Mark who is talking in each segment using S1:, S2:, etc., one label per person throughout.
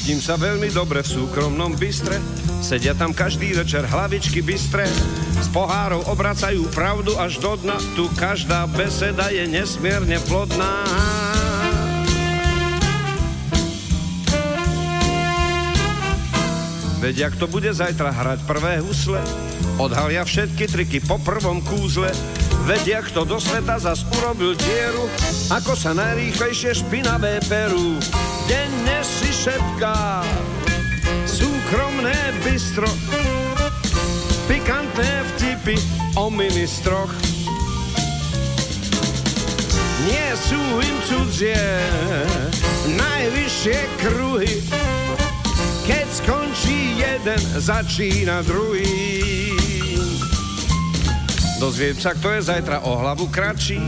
S1: Cítim sa veľmi dobre v súkromnom bystre, sedia tam každý večer hlavičky bystre, z pohárov obracajú pravdu až do dna, tu každá beseda je nesmierne plodná. Veď jak to bude zajtra hrať prvé husle, odhalia všetky triky po prvom kúzle, veď jak to do sveta zas urobil dieru, ako sa najrýchlejšie špinavé perú. Denne si šepká, súkromné bystro, pikantné vtipy o ministroch. Nie sú im cudzie najvyššie kruhy, keď skončí jeden, začína druhý. Dozviem sa, kto je zajtra o hlavu kratší,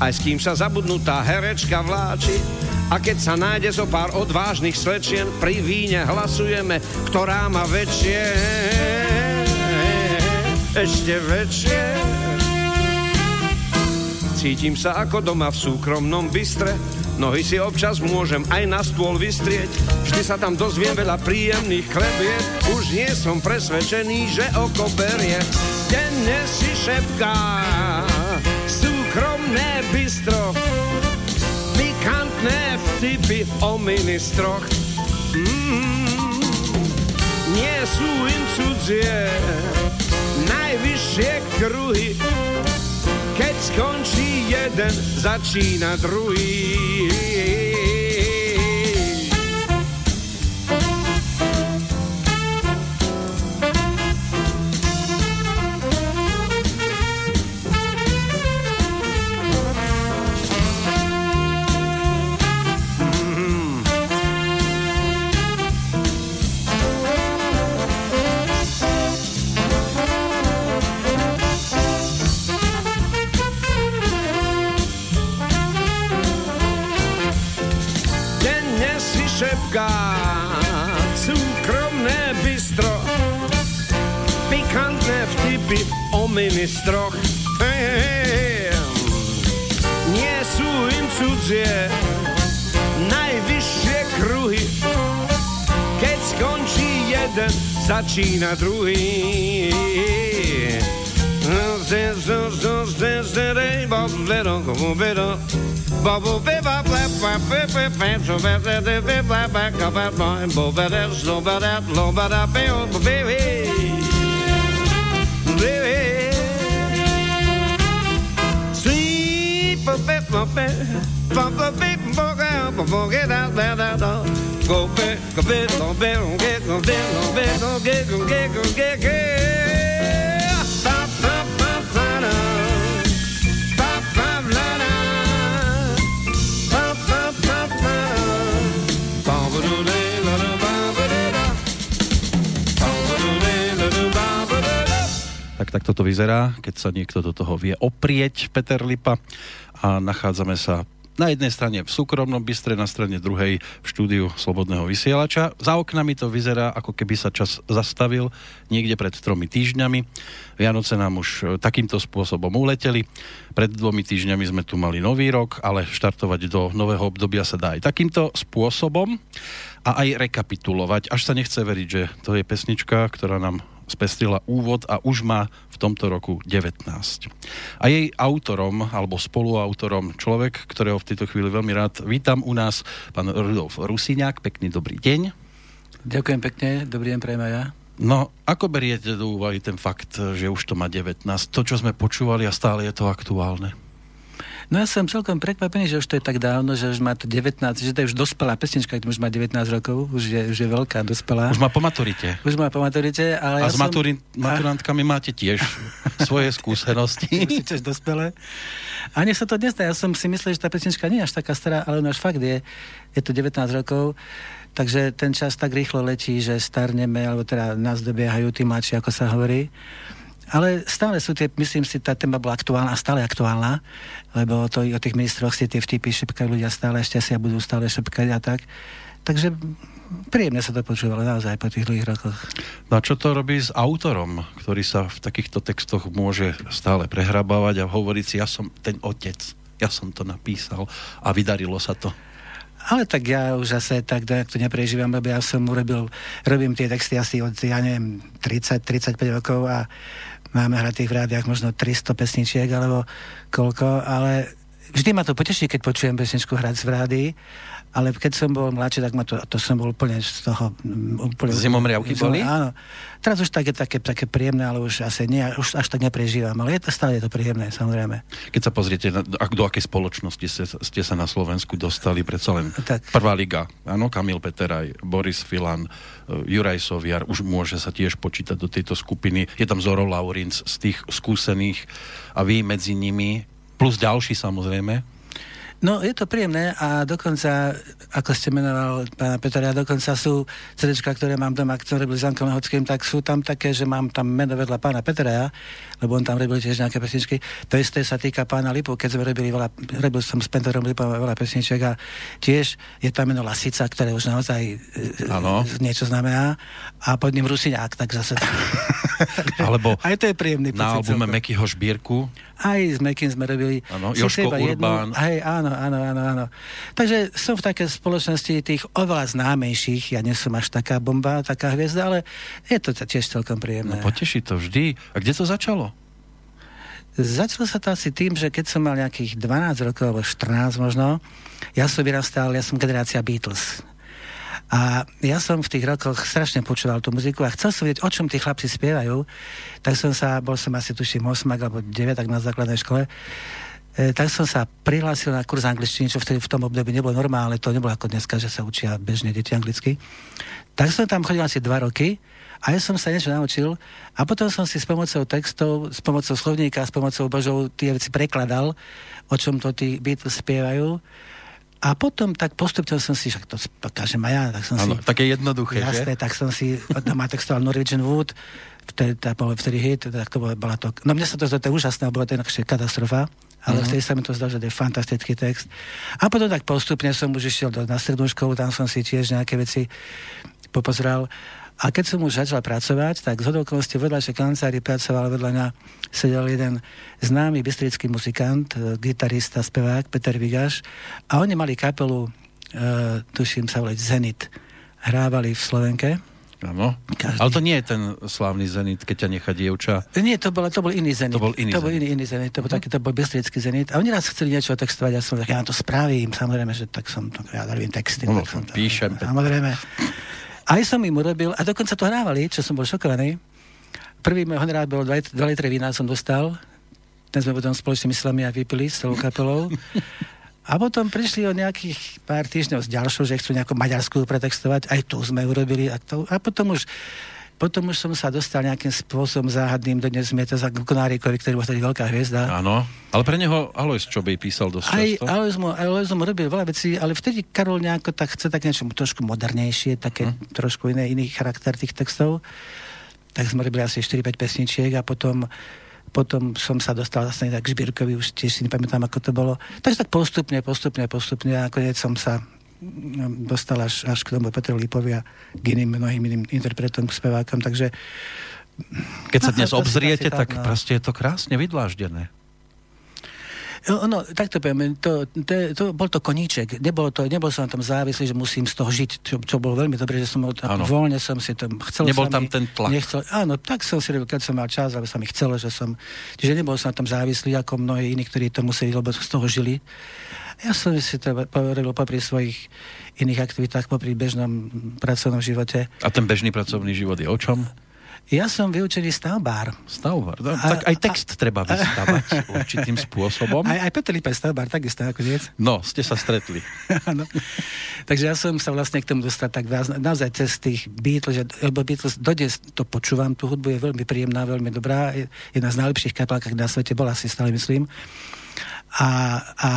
S1: aj s kým sa zabudnutá herečka vláči. A keď sa nájde zo pár odvážnych slečien, pri víne hlasujeme, ktorá má väčšie, ešte väčšie. Cítim sa ako doma v súkromnom bystre, Nohy si občas môžem aj na stôl vystrieť, vždy sa tam dozviem veľa príjemných klebiet, už nie som presvedčený, že oko berie. Denne si šepká súkromné bystro, pikantné vtipy o ministroch. Mm, nie sú im cudzie najvyššie kruhy, keď skončí jeden, začína druhý. znajomymi strach. Nie są im cudzie najwyższe kruhy. Kiedy skończy jeden, zaczyna drugi. Tak takto to vyzerá, keď sa niekto do toho vie oprieť, Peter Lipa a nachádzame sa na jednej strane v súkromnom bystre, na strane druhej v štúdiu Slobodného vysielača. Za oknami to vyzerá, ako keby sa čas zastavil niekde pred tromi týždňami. Vianoce nám už e, takýmto spôsobom uleteli. Pred dvomi týždňami sme tu mali nový rok, ale štartovať do nového obdobia sa dá aj takýmto spôsobom a aj rekapitulovať. Až sa nechce veriť, že to je pesnička, ktorá nám spestrila úvod a už má v tomto roku 19. A jej autorom alebo spoluautorom človek, ktorého v tejto chvíli veľmi rád vítam u nás, pán Rudolf Rusiňák. Pekný dobrý deň.
S2: Ďakujem pekne, dobrý deň prejem ja.
S1: No, ako beriete do úvahy ten fakt, že už to má 19? To, čo sme počúvali a stále je to aktuálne?
S2: No ja som celkom prekvapený, že už to je tak dávno, že už má to 19, že to je už dospelá pesnička, keď už má 19 rokov, už je, už je veľká, dospelá.
S1: Už má po maturite.
S2: Už má po maturite, ale
S1: A
S2: ja
S1: s
S2: som...
S1: maturin, maturantkami máte tiež svoje skúsenosti.
S2: Už tiež dospelé. A nech sa to nezdá, ja som si myslel, že tá pesnička nie je až taká stará, ale ona fakt je, je to 19 rokov. Takže ten čas tak rýchlo letí, že starneme, alebo teda nás dobiehajú tí mladší, ako sa hovorí. Ale stále sú tie, myslím si, tá téma bola aktuálna a stále aktuálna, lebo to o tých ministroch si tie vtipy šepkajú ľudia stále, ešte si a budú stále šepkať a tak. Takže príjemne sa to počúvalo naozaj po tých dlhých rokoch.
S1: No a čo to robí s autorom, ktorý sa v takýchto textoch môže stále prehrabávať a hovoriť si, ja som ten otec, ja som to napísal a vydarilo sa to?
S2: Ale tak ja už zase tak to neprežívam, lebo ja som urobil, robím tie texty asi od, ja neviem, 30-35 rokov a máme hratých v rádiách možno 300 pesničiek alebo koľko, ale vždy ma to poteší, keď počujem pesničku hrať v rádii ale keď som bol mladší, tak ma to, to som bol úplne z toho...
S3: Mm, úplne, Zimomriavky boli?
S2: Áno. Teraz už také, také, také príjemné, ale už asi nie, už až tak neprežívam, ale je to stále je to príjemné, samozrejme.
S3: Keď sa pozriete, na, do akej spoločnosti ste, ste sa na Slovensku dostali, predsa len tak. prvá liga, áno, Kamil Peteraj, Boris Filan, e, Juraj Soviar, už môže sa tiež počítať do tejto skupiny. Je tam Zoro Laurinc z tých skúsených a vy medzi nimi, plus ďalší samozrejme.
S2: No, je to príjemné a dokonca, ako ste menoval pána Petra, dokonca sú CD, ktoré mám doma, ktoré boli s Ankom Hockým, tak sú tam také, že mám tam meno vedľa pána Petra, lebo on tam robil tiež nejaké pesničky. To isté sa týka pána Lipu, keď sme robili veľa, robil som s Penterom Lipom veľa pesniček a tiež je tam meno Lasica, ktoré už naozaj ano. E, niečo znamená a pod ním Rusiňák, tak zase...
S3: Alebo
S2: aj to je príjemný
S3: pocit. Na albume Mekyho Šbírku
S2: aj s Mekin sme robili.
S3: Áno, Joško Urbán.
S2: Jednu, hej, áno, áno, áno, áno. Takže som v takej spoločnosti tých oveľa známejších, ja nie som až taká bomba, taká hviezda, ale je to tiež celkom príjemné.
S3: No poteší to vždy. A kde to začalo?
S2: Začalo sa to asi tým, že keď som mal nejakých 12 rokov, alebo 14 možno, ja som vyrastal, ja som generácia Beatles. A ja som v tých rokoch strašne počúval tú muziku a chcel som vedieť, o čom tí chlapci spievajú. Tak som sa, bol som asi tuším 8 alebo 9 tak na základnej škole, e, tak som sa prihlásil na kurz angličtiny, čo vtedy v tom období nebolo normálne, to nebolo ako dneska, že sa učia bežne deti anglicky. Tak som tam chodil asi 2 roky a ja som sa niečo naučil a potom som si s pomocou textov, s pomocou slovníka, s pomocou božov tie veci prekladal, o čom to tí Beatles spievajú. A potom tak postupne som si, však to kažem aj ja, tak som ano, si...
S3: také jednoduché,
S2: jasné, že? tak som si doma textoval Norwegian Wood, vtedy, tá, bol vtedy hit, tak to bola to... No mne sa to zdá, to je úžasné, bola to inakšie katastrofa, ale uh-huh. vtedy sa mi to zdá, že to je fantastický text. A potom tak postupne som už išiel do, na strednú školu, tam som si tiež nejaké veci popozeral. A keď som už začal pracovať, tak z okolností vedľa kancelárii pracoval vedľa mňa sedel jeden známy bystrický muzikant, e, gitarista, spevák Peter Vigaš a oni mali kapelu, uh, tuším sa volať Zenit. Hrávali v Slovenke.
S3: Áno. Ale to nie je ten slávny Zenit, keď ťa nechá dievča.
S2: Nie, to bol, to bol iný Zenit.
S3: To bol iný
S2: to bol iný, iný Zenit. To bol, uh-huh. taký, to bol bystrický Zenit. A oni raz chceli niečo textovať, ja som tak, ja to spravím, samozrejme, že tak som, ja robím texty.
S3: No,
S2: tak som
S3: to, píšem.
S2: Samozrejme. Aj som im urobil, a dokonca to hrávali, čo som bol šokovaný. Prvý môj honorár bol 2 litre vína som dostal. Ten sme potom spoločnými silami aj vypili s celou kapelou. A potom prišli o nejakých pár týždňov s ďalšou, že chcú nejakú maďarskú pretextovať. Aj tu sme urobili. A, to, a potom už potom už som sa dostal nejakým spôsobom záhadným, dnes sme to za Konárikovi, ktorý bol vtedy veľká hviezda.
S3: Áno, ale pre neho Alois Čobej písal dosť
S2: Aj
S3: často.
S2: Alois mu, Alois mu robil veľa vecí, ale vtedy Karol nejako tak chce tak niečo trošku modernejšie, také hm. trošku iné, iný charakter tých textov. Tak sme robili asi 4-5 pesničiek a potom potom som sa dostal vlastne tak k Žbírkovi, už tiež si nepamätám, ako to bolo. Takže tak postupne, postupne, postupne a nakoniec som sa dostal až, až k tomu Petru Lipovi a k iným mnohým iným interpretom, spevákom, takže
S3: keď sa no, dnes obzriete, tak, tak no. proste je to krásne vydláždené.
S2: No, tak to poviem, to, to, to, bol to koníček. Nebolo to, nebol som na tom závislý, že musím z toho žiť, čo, čo bolo veľmi dobré, že som ako voľne som si to chcel.
S3: Nebol
S2: tam
S3: mi, ten tlak.
S2: Nechcel, áno, tak som si robil, keď som mal čas, aby sa mi chcelo, že som... Čiže nebol som na tom závislý, ako mnohí iní, ktorí to museli, lebo z toho žili. Ja som si to robil popri svojich iných aktivitách, popri bežnom pracovnom živote.
S3: A ten bežný pracovný život je o čom?
S2: Ja som vyučený stavbár.
S3: Stavbár. No, a, tak aj text a, treba vystavať určitým spôsobom.
S2: Aj, aj Petr Lipa je stavbár, takisto ako diec.
S3: No, ste sa stretli.
S2: no. Takže ja som sa vlastne k tomu dostal tak naozaj cez tých Beatles, že, lebo Beatles dodnes to počúvam, tú hudbu je veľmi príjemná, veľmi dobrá, jedna z najlepších kapelák, na svete bola, si stále myslím. A, a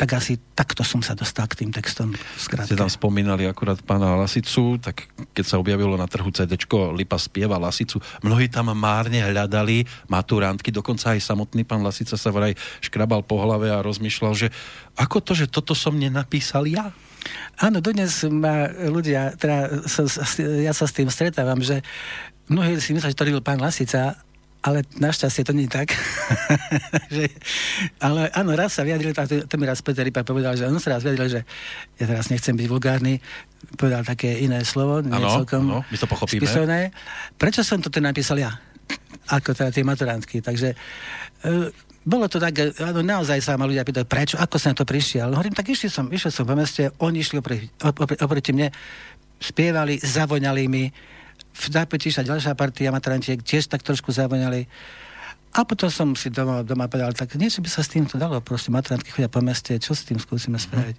S2: tak asi takto som sa dostal k tým textom.
S3: Skrátka. Ste tam spomínali akurát pána Lasicu, tak keď sa objavilo na trhu CD Lipa spieva Lasicu, mnohí tam márne hľadali maturantky, dokonca aj samotný pán Lasica sa vraj škrabal po hlave a rozmýšľal, že ako to, že toto som nenapísal ja?
S2: Áno, dodnes ma ľudia, teda sa, ja sa s tým stretávam, že mnohí si myslia, že to robil pán Lasica, ale našťastie to nie je tak. že, ale áno, raz sa vyjadril, to, to mi raz Peter Ripa povedal, že on sa raz vyjadril, že ja teraz nechcem byť vulgárny, povedal také iné slovo, nie ano, celkom ano,
S3: my to pochopíme.
S2: Spisovné. Prečo som to teda napísal ja? Ako teda tie maturantky. Takže e, bolo to tak, áno, naozaj sa ma ľudia pýtali, prečo, ako som na to prišiel. Hovorím, tak išli som, išiel som po meste, oni išli opri, oproti mne, spievali, zavoňali mi, v zápäti išla ďalšia partia maturantiek, tiež tak trošku zavoňali. A potom som si doma, doma povedal, tak niečo by sa s týmto dalo, proste maturantky chodia po meste, čo s tým skúsime spraviť.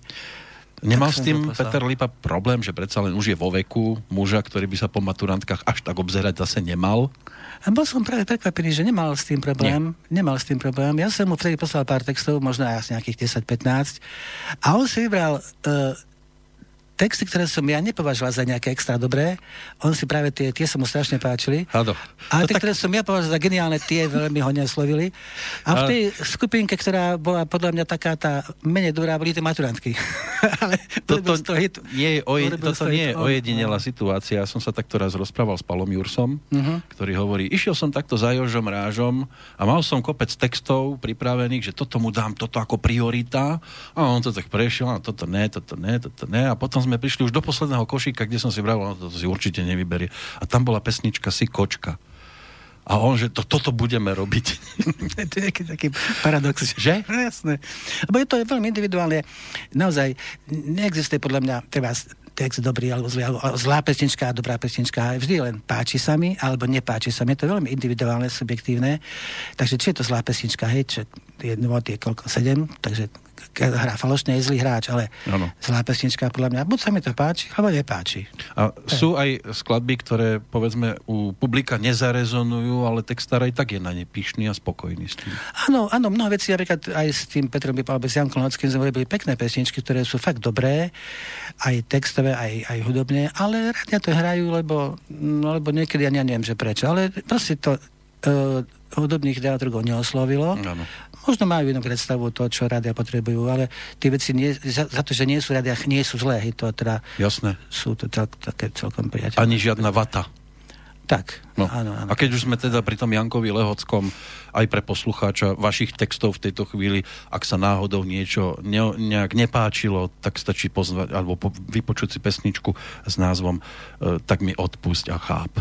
S3: Nemal s tým Peter Lipa problém, že predsa len už je vo veku muža, ktorý by sa po maturantkách až tak obzerať zase nemal?
S2: A bol som práve prekvapený, že nemal s tým problém. Nie. Nemal s tým problém. Ja som mu vtedy poslal pár textov, možno aj nejakých 10-15. A on si vybral uh, texty, ktoré som ja nepovažoval za nejaké extra dobré, on si práve tie, tie sa mu strašne páčili.
S3: Áno.
S2: A no tie, tak... ktoré som ja považoval za geniálne, tie veľmi ho neslovili. A v tej skupinke, ktorá bola podľa mňa taká tá menej dobrá, boli tie maturantky. Ale
S3: toto, to hit, nie je oje, toto nie je ojedinelá situácia. Ja som sa takto raz rozprával s Palom Jursom, uh-huh. ktorý hovorí, išiel som takto za Jožom Rážom a mal som kopec textov pripravených, že toto mu dám, toto ako priorita. A on to tak prešiel, a toto ne, toto ne, toto ne. A potom sme sme prišli už do posledného košíka, kde som si vravil, no to si určite nevyberie. A tam bola pesnička Si kočka. A on, že to, toto budeme robiť.
S2: to je taký, taký paradox.
S3: Že?
S2: No jasné. Lebo je to veľmi individuálne. Naozaj neexistuje podľa mňa treba text dobrý alebo zlý, alebo zlá pesnička a dobrá pesnička. Vždy len páči sa mi, alebo nepáči sa mi. Je to veľmi individuálne, subjektívne. Takže či je to zlá pesnička, hej, čo je, je koľko, sedem, takže hrá falošne, je zlý hráč, ale ano. zlá pesnička podľa mňa, buď sa mi to páči, alebo nepáči.
S3: A sú aj skladby, ktoré povedzme u publika nezarezonujú, ale textár aj tak je na ne pyšný a spokojný s tým.
S2: Áno, áno, mnoho vecí, napríklad aj s tým Petrom Bipal, s Jankom Nockým sme robili pekné pesničky, ktoré sú fakt dobré, aj textové, aj, aj hudobne, ale rád to hrajú, lebo, no, lebo niekedy ja neviem, že prečo, ale proste to uh, hudobných dramaturgov neoslovilo. Ano. Možno majú inú predstavu to, čo rádia potrebujú, ale tie veci nie, za, za to, že nie sú rádia, nie sú zlé. To teda
S3: Jasné.
S2: Sú to cel, také celkom priateľné.
S3: Ani žiadna vata.
S2: Tak, no. áno, áno.
S3: A keď už sme teda pri tom Jankovi Lehockom, aj pre poslucháča vašich textov v tejto chvíli, ak sa náhodou niečo ne, nejak nepáčilo, tak stačí pozvať, alebo po, vypočuť si pesničku s názvom e, Tak mi odpusť a cháp.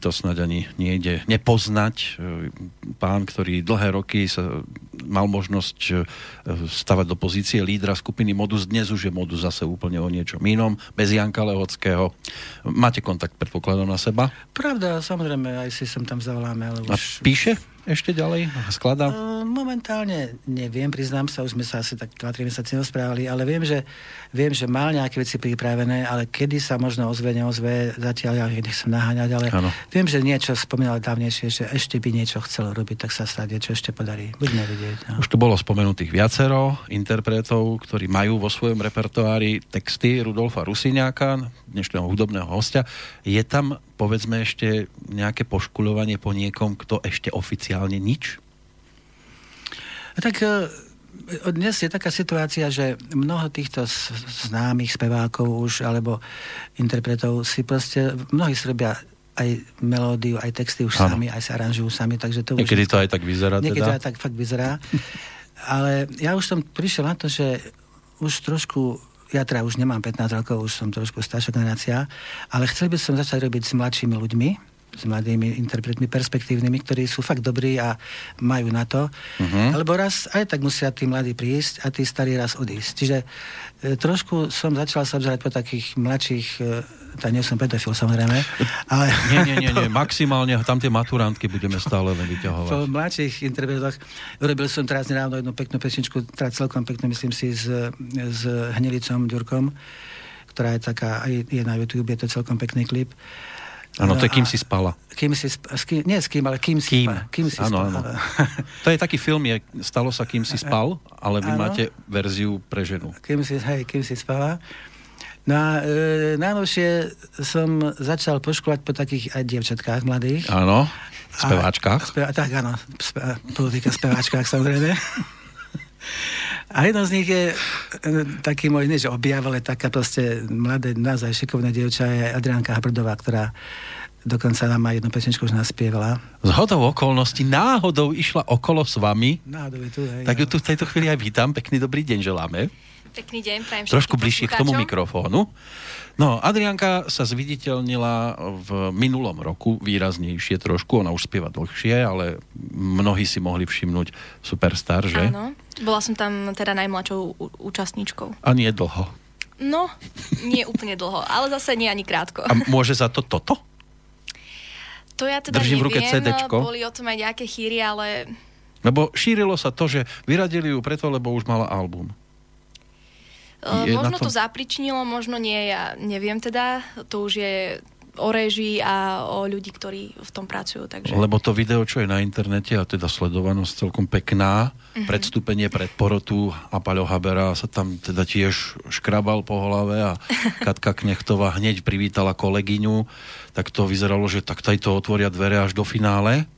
S3: To snáď ani nejde nepoznať. Pán, ktorý dlhé roky sa mal možnosť e, stavať do pozície lídra skupiny Modus. Dnes už je Modus zase úplne o niečom inom, bez Janka Lehockého. Máte kontakt, predpokladom, na seba?
S2: Pravda, samozrejme, aj si sem tam zavoláme. Ale už...
S3: A píše? Ešte ďalej? Skladá?
S2: Uh, momentálne neviem, priznám sa, už sme sa asi tak 2-3 mesiace rozprávali, ale viem že, viem, že mal nejaké veci pripravené, ale kedy sa možno ozve, neozve, zatiaľ ja nechcem naháňať, ale ano. viem, že niečo spomínal dávnejšie, že ešte by niečo chcel robiť, tak sa snáď niečo ešte podarí. Budeme vidieť.
S3: No. Už tu bolo spomenutých viacero interpretov, ktorí majú vo svojom repertoári texty Rudolfa Rusiňáka, dnešného hudobného hostia. Je tam povedzme ešte nejaké poškuľovanie po niekom, kto ešte oficiálne nič?
S2: Tak e, dnes je taká situácia, že mnoho týchto známych spevákov už, alebo interpretov si proste, mnohí si robia aj melódiu, aj texty už ano. sami, aj sa aranžujú sami, takže to
S3: niekedy už... to aj tak vyzerá
S2: Niekedy
S3: teda?
S2: to aj tak fakt vyzerá. Ale ja už som prišiel na to, že už trošku ja teda už nemám 15 rokov, už som trošku staršia generácia, ale chcel by som začať robiť s mladšími ľuďmi, s mladými interpretmi perspektívnymi, ktorí sú fakt dobrí a majú na to. Uh-huh. Lebo raz aj tak musia tí mladí prísť a tí starí raz odísť. Čiže e, trošku som začal sa obzerať po takých mladších, e, tá nie som pedofil samozrejme, ale...
S3: Nie, nie, nie, nie, maximálne tam tie maturantky budeme stále len vyťahovať.
S2: Po mladších interpretoch urobil som teraz nedávno jednu peknú pesničku, teda celkom peknú, myslím si, s, s Hnelicom Ďurkom, ktorá je taká, je na YouTube, je to celkom pekný klip.
S3: Áno, to je Kým si spala.
S2: Kým si sp- s kým, nie s kým, ale Kým si kým. spala. Kým si
S3: áno, áno. to je taký film, je, stalo sa Kým si spal, ale vy áno. máte verziu pre ženu.
S2: Kým si, hej, Kým si spala. No a e, najnovšie som začal poškovať po takých aj dievčatkách mladých.
S3: Áno, speváčkach.
S2: Speva, tak áno, spe, politika speváčkach samozrejme. A jedno z nich je e, taký môj, nie že objav, ale taká proste mladé, naozaj šikovná dievča je Adrianka Habrdová, ktorá dokonca nám aj jednu pesničku už naspievala.
S3: Z hodou okolností náhodou išla okolo s vami.
S2: Náhodou je tu, hej.
S3: Tak ju tu v tejto chvíli aj vítam. Pekný dobrý deň želáme.
S4: Pekný deň, prajem
S3: Trošku bližšie k tomu mikrofónu. No, Adrianka sa zviditeľnila v minulom roku výraznejšie trošku, ona už spieva dlhšie, ale mnohí si mohli všimnúť Superstar, že?
S4: Áno, bola som tam teda najmladšou účastníčkou.
S3: A nie dlho.
S4: No, nie úplne dlho, ale zase nie ani krátko.
S3: A môže za to toto?
S4: To ja teda
S3: Držím
S4: neviem,
S3: v ruke CDčko.
S4: boli o tom aj nejaké chýry, ale...
S3: Lebo šírilo sa to, že vyradili ju preto, lebo už mala album.
S4: Je možno to... to zapričnilo, možno nie, ja neviem teda. To už je o režii a o ľudí, ktorí v tom pracujú. Takže...
S3: Lebo to video, čo je na internete a teda sledovanosť celkom pekná, mm-hmm. predstúpenie pred porotu a Paľo Habera sa tam teda tiež škrabal po hlave a Katka Knechtová hneď privítala kolegyňu, tak to vyzeralo, že tak to otvoria dvere až do finále.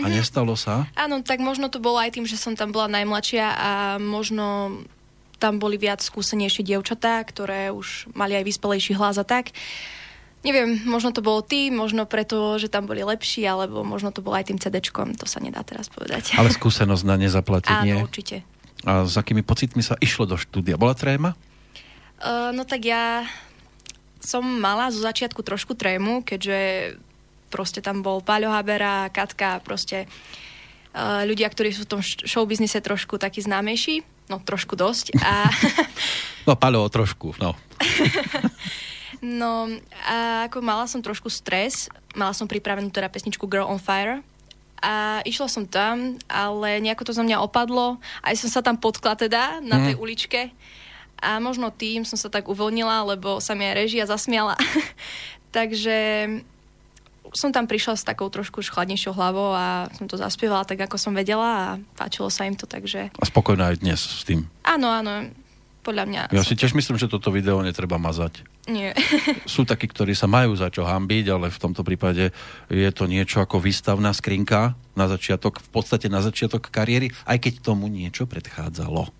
S3: A mm-hmm. nestalo sa?
S4: Áno, tak možno to bolo aj tým, že som tam bola najmladšia a možno tam boli viac skúsenejšie dievčatá, ktoré už mali aj vyspelejší hlas a tak. Neviem, možno to bolo tým, možno preto, že tam boli lepší, alebo možno to bolo aj tým CDčkom, to sa nedá teraz povedať.
S3: Ale skúsenosť na nezaplatenie.
S4: Áno, určite.
S3: A s akými pocitmi sa išlo do štúdia? Bola tréma?
S4: Uh, no tak ja som mala zo začiatku trošku trému, keďže proste tam bol Paľo Habera, Katka, proste uh, ľudia, ktorí sú v tom showbiznise trošku takí známejší no trošku dosť. A...
S3: no Paľo, trošku, no.
S4: no a ako mala som trošku stres, mala som pripravenú teda pesničku Girl on Fire a išla som tam, ale nejako to za mňa opadlo. Aj som sa tam potkla teda na tej mm. uličke a možno tým som sa tak uvoľnila, lebo sa mi aj režia zasmiala. Takže som tam prišla s takou trošku chladnejšou hlavou a som to zaspievala tak, ako som vedela a páčilo sa im to, takže...
S3: A spokojná aj dnes s tým?
S4: Áno, áno, podľa mňa.
S3: Ja si tiež myslím, že toto video netreba mazať.
S4: Nie.
S3: Sú takí, ktorí sa majú za čo hambiť, ale v tomto prípade je to niečo ako výstavná skrinka na začiatok, v podstate na začiatok kariéry, aj keď tomu niečo predchádzalo.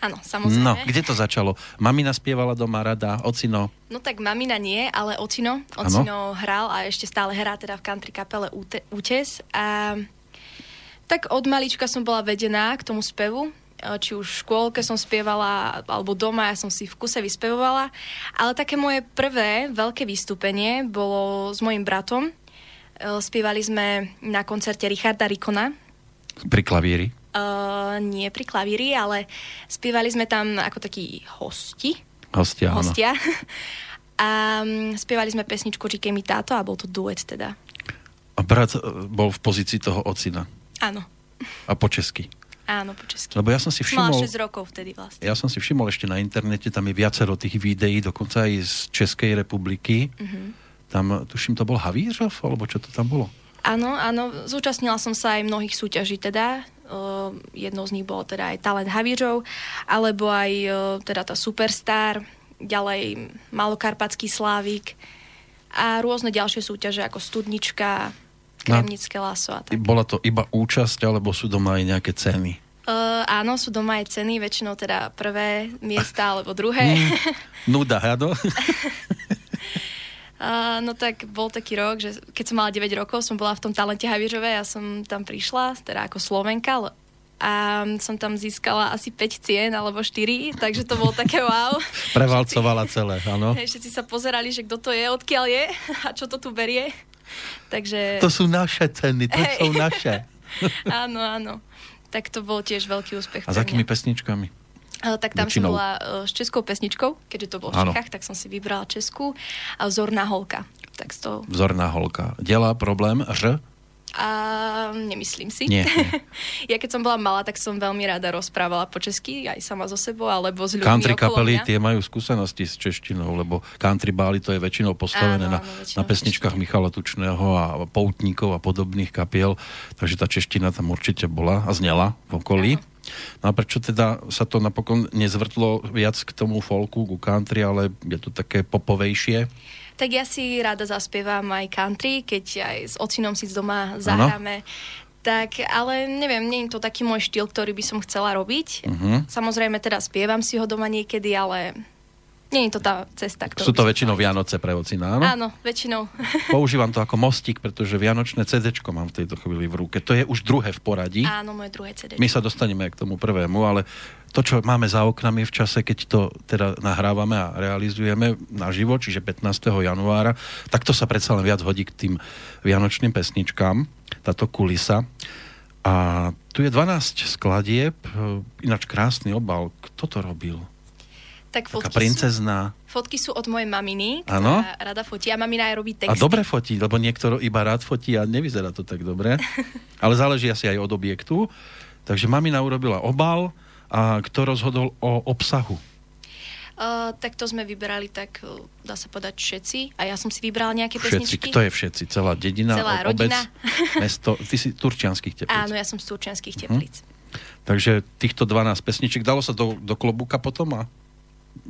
S4: Áno, samozrejme.
S3: No, kde to začalo? Mamina spievala doma rada, ocino?
S4: No tak mamina nie, ale ocino. Ocino ano? hral a ešte stále hrá teda v country kapele Útes. A tak od malička som bola vedená k tomu spevu. či už v škôlke som spievala, alebo doma, ja som si v kuse vyspevovala. Ale také moje prvé veľké vystúpenie bolo s mojim bratom. E, spievali sme na koncerte Richarda Rikona.
S3: Pri klavíri?
S4: Uh, nie pri klavíri, ale spievali sme tam ako takí hosti.
S3: Hostia,
S4: Hostia. A um, spievali sme pesničku Říkej mi táto a bol to duet teda.
S3: A brat bol v pozícii toho ocina?
S4: Áno.
S3: A po česky?
S4: Áno, po česky.
S3: Lebo ja som si všimol...
S4: Mala 6 rokov vtedy vlastne.
S3: Ja som si všimol ešte na internete, tam je viacero tých videí, dokonca aj z Českej republiky. Mm-hmm. Tam, tuším, to bol Havířov, alebo čo to tam bolo?
S4: Áno, áno, zúčastnila som sa aj mnohých súťaží teda. Uh, jednou z nich bolo teda aj Talent Havířov, alebo aj uh, teda tá Superstar, ďalej Malokarpatský Slávik a rôzne ďalšie súťaže ako Studnička, Kremnické laso a tak.
S3: Bola to iba účasť, alebo sú doma aj nejaké ceny?
S4: Uh, áno, sú doma aj ceny, väčšinou teda prvé miesta alebo druhé. Mm,
S3: nuda, áno.
S4: Uh, no tak bol taký rok, že keď som mala 9 rokov, som bola v tom talente Havířove, ja som tam prišla, teda ako Slovenka, a som tam získala asi 5 cien alebo 4, takže to bolo také wow.
S3: Prevalcovala celé, áno.
S4: Všetci sa pozerali, že kto to je, odkiaľ je a čo to tu berie. Takže...
S3: To sú naše ceny, to hey. sú naše.
S4: áno, áno. Tak to bol tiež veľký úspech.
S3: A za akými pesničkami?
S4: Tak tam Väčšinou. som bola uh, s českou pesničkou, keďže to bolo v Čechách, tak som si vybrala českú. A Zorná holka. Tak to...
S3: Zorná holka. Dela problém, že?
S4: A nemyslím si.
S3: Nie, nie.
S4: ja keď som bola malá, tak som veľmi rada rozprávala po česky, aj sama so sebou, alebo s ľuďmi
S3: Country kapely,
S4: mňa.
S3: tie majú skúsenosti s češtinou, lebo country báli to je väčšinou postavené
S4: Áno,
S3: na,
S4: áno, väčšinou
S3: na pesničkách Michala Tučného a Poutníkov a podobných kapiel, takže tá čeština tam určite bola a znela v okolí.
S4: Áno.
S3: No a prečo teda sa to napokon nezvrtlo viac k tomu folku, ku country, ale je to také popovejšie?
S4: Tak ja si rada zaspievam aj country, keď aj s ocinom si z doma zahráme. Tak, ale neviem, nie je to taký môj štýl, ktorý by som chcela robiť.
S3: Uh-huh.
S4: Samozrejme, teda spievam si ho doma niekedy, ale nie je to tá cesta, ktorú
S3: Sú to väčšinou
S4: ísť.
S3: Vianoce pre ocina, áno?
S4: Áno, väčšinou.
S3: Používam to ako mostík, pretože Vianočné CD mám v tejto chvíli v ruke. To je už druhé v poradí.
S4: Áno, moje druhé CD.
S3: My sa dostaneme k tomu prvému, ale to, čo máme za oknami v čase, keď to teda nahrávame a realizujeme naživo, čiže 15. januára, tak to sa predsa len viac hodí k tým vianočným pesničkám, táto kulisa. A tu je 12 skladieb, ináč krásny obal. Kto to robil?
S4: Tak fotky sú,
S3: princezná.
S4: fotky sú od mojej maminy, ktorá rada fotí. A mamina aj robí
S3: A
S4: texty.
S3: dobre fotí, lebo niekto iba rád fotí a nevyzerá to tak dobre. Ale záleží asi aj od objektu. Takže mamina urobila obal a kto rozhodol o obsahu?
S4: Uh, tak to sme vyberali tak, dá sa povedať, všetci. A ja som si vybrala nejaké
S3: Všetci.
S4: pesničky.
S3: Kto je všetci? Celá dedina,
S4: Celá
S3: obec,
S4: rodina.
S3: mesto? Ty si turčianských teplíc.
S4: Áno, ja som z Turčianských teplíc.
S3: Takže týchto 12 pesničiek dalo sa do, do klobúka potom a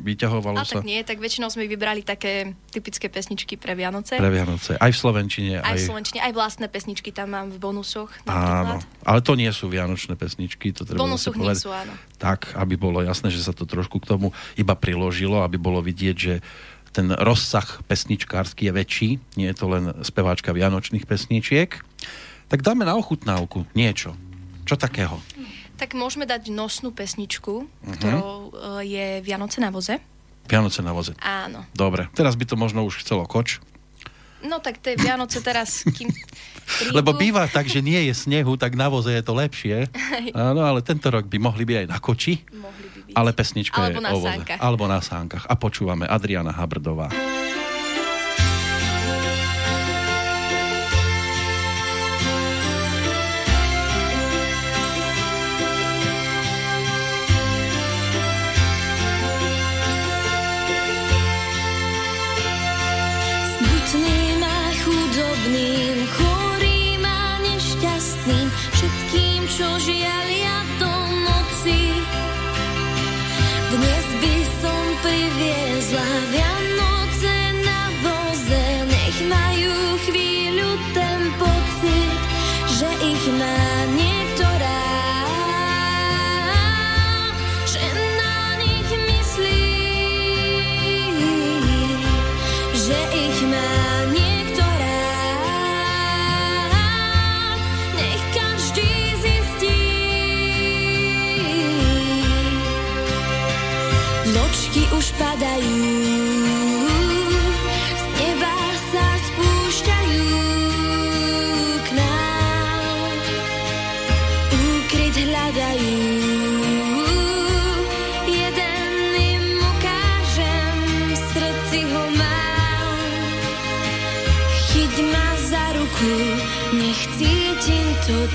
S3: vyťahovalo
S4: A
S3: sa
S4: tak nie, tak väčšinou sme vybrali také typické pesničky pre Vianoce.
S3: pre Vianoce. Aj v Slovenčine.
S4: aj
S3: Aj,
S4: v Slovenčine, aj vlastné pesničky tam mám v bonusoch
S3: Áno,
S4: napríklad.
S3: ale to nie sú vianočné pesničky, to treba
S4: bonusoch nie sú, áno.
S3: Tak, aby bolo jasné, že sa to trošku k tomu iba priložilo, aby bolo vidieť, že ten rozsah pesničkársky je väčší, nie je to len speváčka vianočných pesničiek. Tak dáme na ochutnávku niečo. Čo takého?
S4: Tak môžeme dať nosnú pesničku,
S3: Mhm.
S4: ktorou uh, je Vianoce na voze.
S3: Vianoce na voze.
S4: Áno.
S3: Dobre, teraz by to možno už chcelo koč.
S4: No tak tie Vianoce teraz, kým prídu,
S3: Lebo býva tak, že nie je snehu, tak na voze je to lepšie. Áno, ale tento rok by mohli byť aj na koči,
S4: mohli by byť.
S3: ale pesnička
S4: Alebo
S3: je
S4: na
S3: o voze.
S4: sánkach.
S3: Alebo na sánkach. A počúvame Adriana Habrdová.
S5: Smutným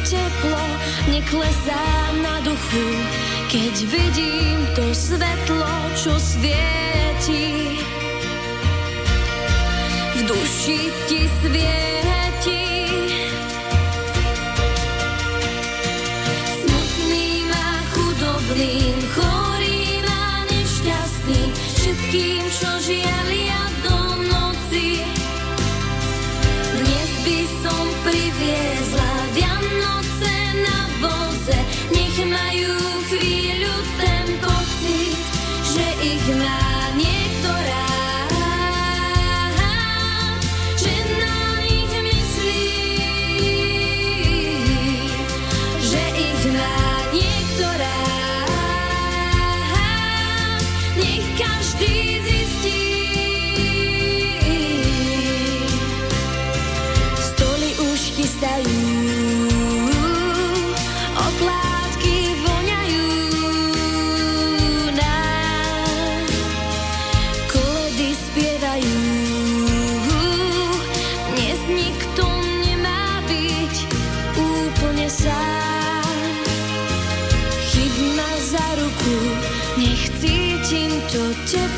S6: teplo, neklesám na duchu, keď vidím to svetlo, čo svieti. V duši ti svieti.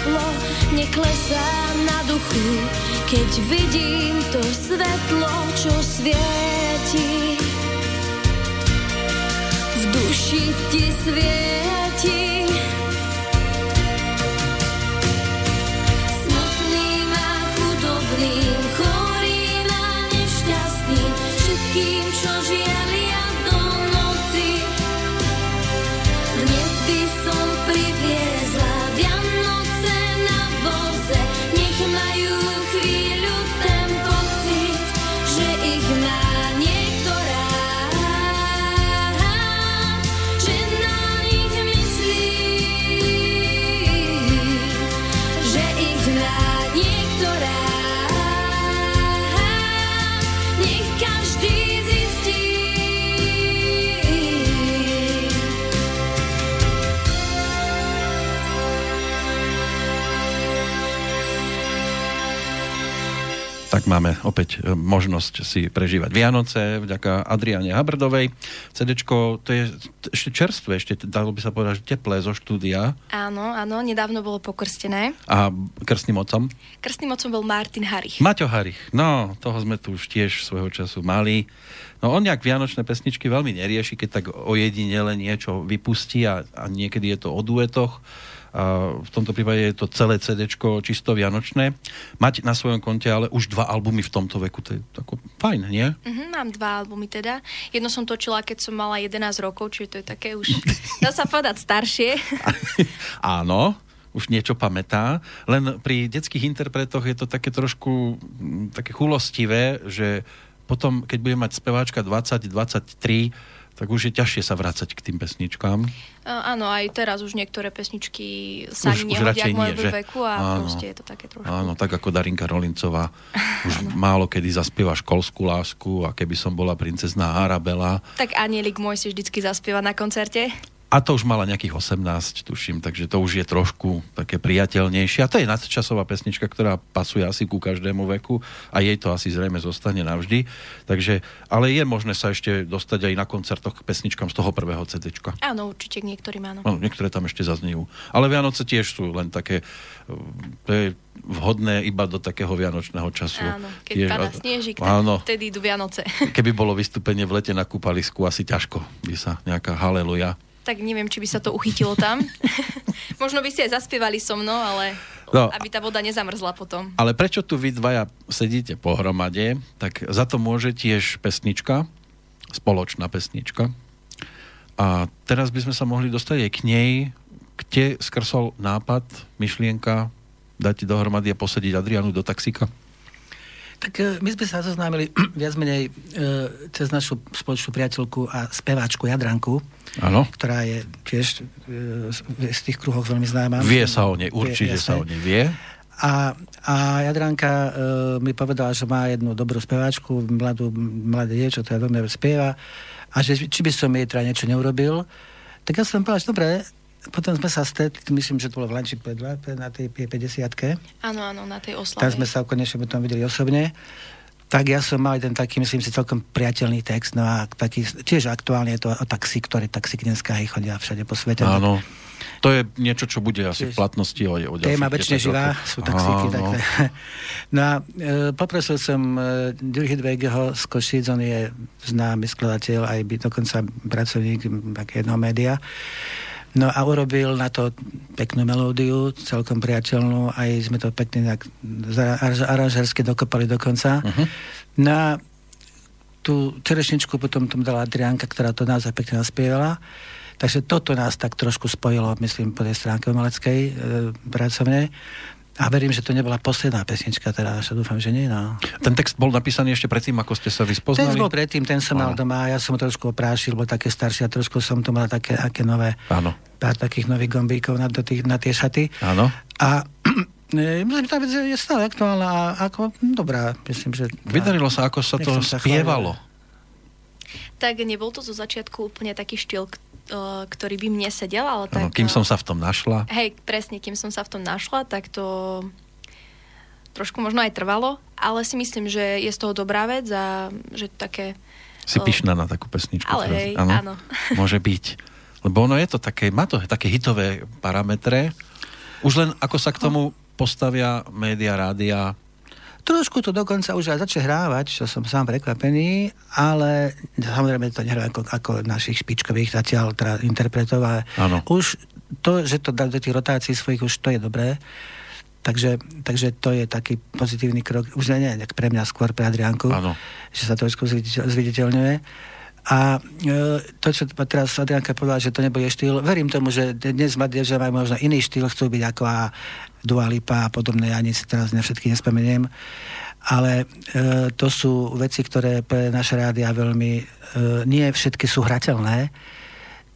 S6: Teplo, neklesám na duchu, keď vidím to svetlo, čo svieti. V duši ti svieti.
S3: Máme opäť e, možnosť si prežívať Vianoce vďaka Adriane Habrdovej. CDčko, to je ešte čerstvé, ešte dalo by sa povedať, že teplé zo štúdia.
S4: Áno, áno, nedávno bolo pokrstené.
S3: A krstným otcom?
S4: Krstným otcom bol Martin Harich.
S3: Maťo Harich, no, toho sme tu už tiež svojho času mali. No on nejak vianočné pesničky veľmi nerieši, keď tak ojedinele niečo vypustí a, a niekedy je to o duetoch. V tomto prípade je to celé CD čisto vianočné. Mať na svojom konte ale už dva albumy v tomto veku, to je tako fajn, nie?
S4: Mhm, mám dva albumy teda. Jedno som točila, keď som mala 11 rokov, čiže to je také už, dá sa povedať, staršie.
S3: Áno, už niečo pamätá, len pri detských interpretoch je to také trošku mm, také chulostivé, že potom, keď bude mať speváčka 20-23, tak už je ťažšie sa vrácať k tým pesničkám.
S4: A, áno, aj teraz už niektoré pesničky sa
S3: Už- už radšej nie, že?
S4: veku a
S3: Áno.
S4: proste je to také trošku.
S3: Áno, tak ako Darinka Rolincová. Už málo kedy zaspieva školskú lásku a keby som bola princezná Arabela.
S4: Tak Anielik môj si vždycky zaspieva na koncerte.
S3: A to už mala nejakých 18, tuším, takže to už je trošku také priateľnejšie. A to je nadčasová pesnička, ktorá pasuje asi ku každému veku a jej to asi zrejme zostane navždy. Takže, ale je možné sa ešte dostať aj na koncertoch k pesničkám z toho prvého CDčka.
S4: Áno, určite k niektorým áno.
S3: No, niektoré tam ešte zaznejú. Ale Vianoce tiež sú len také, eh, to je vhodné iba do takého vianočného času.
S4: Áno, keď
S3: Tiež-
S4: padá snežik,
S3: Áno,
S4: vtedy idú Vianoce.
S3: keby bolo vystúpenie v lete na kúpalisku, asi ťažko by sa nejaká haleluja.
S4: Tak neviem, či by sa to uchytilo tam. Možno by si aj zaspievali so mnou, ale
S3: No.
S4: aby tá voda nezamrzla potom.
S3: Ale prečo tu vy dvaja sedíte pohromade, tak za to môže tiež pesnička, spoločná pesnička. A teraz by sme sa mohli dostať aj k nej, kde skrsol nápad, myšlienka, dať dohromady a posediť Adrianu do taxíka.
S2: Tak e, my sme sa zoznámili viac menej e, cez našu spoločnú priateľku a speváčku Jadranku,
S3: Áno.
S2: ktorá je tiež e, z- tých kruhoch veľmi známa.
S3: Vie sa o nej,
S2: Vie,
S3: určite sa
S2: jasné.
S3: o nej vie.
S2: A, a Jadranka e, mi povedala, že má jednu dobrú speváčku, mladú, mladé dievča, ktorá veľmi spieva a že či by som jej teda niečo neurobil. Tak ja som povedal, že dobre, potom sme sa stretli, myslím, že to bolo v Lanči Pedla, na tej 50
S4: Áno, áno, na tej
S2: tam
S4: oslave.
S2: sme sa konečne potom videli osobne. tak ja som mal jeden taký, myslím si, celkom priateľný text, no a taký, tiež aktuálne je to o taxi, ktorý taxík dneska aj chodia všade po svete.
S3: Áno. To je niečo, čo bude asi v platnosti o, o
S2: Téma väčšine
S3: 10
S2: živá, sú taxíky.
S3: Áno.
S2: Tak, no a e, poprosil som e, Ďurhy Dvejgeho z Košic, on je známy skladateľ, aj by dokonca pracovník jedného média. No a urobil na to peknú melódiu, celkom priateľnú, aj sme to pekne tak aranžersky dokopali dokonca.
S3: Mhm.
S2: Uh-huh. No a tú čerešničku potom tom dala Adrianka, ktorá to naozaj pekne naspievala. Takže toto nás tak trošku spojilo, myslím, po tej stránke umeleckej e, pracovne. A verím, že to nebola posledná pesnička, teda že dúfam, že nie. No.
S3: Ten text bol napísaný ešte predtým, ako ste sa
S2: Ten
S3: vyspoznali?
S2: bol predtým, ten som mal
S3: Áno.
S2: doma, ja som ho trošku oprášil, bol také starší a trošku som to mal také, také nové,
S3: Áno,
S2: pár takých nových gombíkov na, do tých, na tie šaty.
S3: áno.
S2: A e, myslím, že tá vec je stále aktuálna a ako, hm, dobrá, myslím, že...
S3: Vydarilo sa, ako sa to
S2: sa.
S4: Tak nebol to zo začiatku úplne taký štýl, ktorý by mne sedel, ale tak...
S3: kým
S4: eh,
S3: som sa v tom našla.
S4: Hej, presne, kým som sa v tom našla, tak to trošku možno aj trvalo, ale si myslím, že je z toho dobrá vec a že také...
S3: Si
S4: o,
S3: pyšná na takú pesničku.
S4: Ale
S3: teraz.
S4: hej, áno.
S3: Môže byť. Lebo ono je to také, má to také hitové parametre. Už len ako sa k tomu postavia média, rádia.
S2: Trošku to dokonca už aj začne hrávať, čo som sám prekvapený, ale samozrejme to nehrajú ako, ako našich špičkových zatiaľ teda interpretov, ale
S3: Áno.
S2: už to, že to dá do tých rotácií svojich, už to je dobré. Takže, takže to je taký pozitívny krok, už nie, nie pre mňa, skôr pre Adrianku,
S3: Áno.
S2: že sa trošku zviditeľ, zviditeľňuje. A e, to, čo teraz Adrianka povedala, že to nebude štýl, verím tomu, že dnes mladí, že majú možno iný štýl, chcú byť ako a Dua Lipa a podobné, ani si teraz na všetky nespomeniem. Ale e, to sú veci, ktoré pre naše rádia veľmi, e, nie všetky sú hrateľné,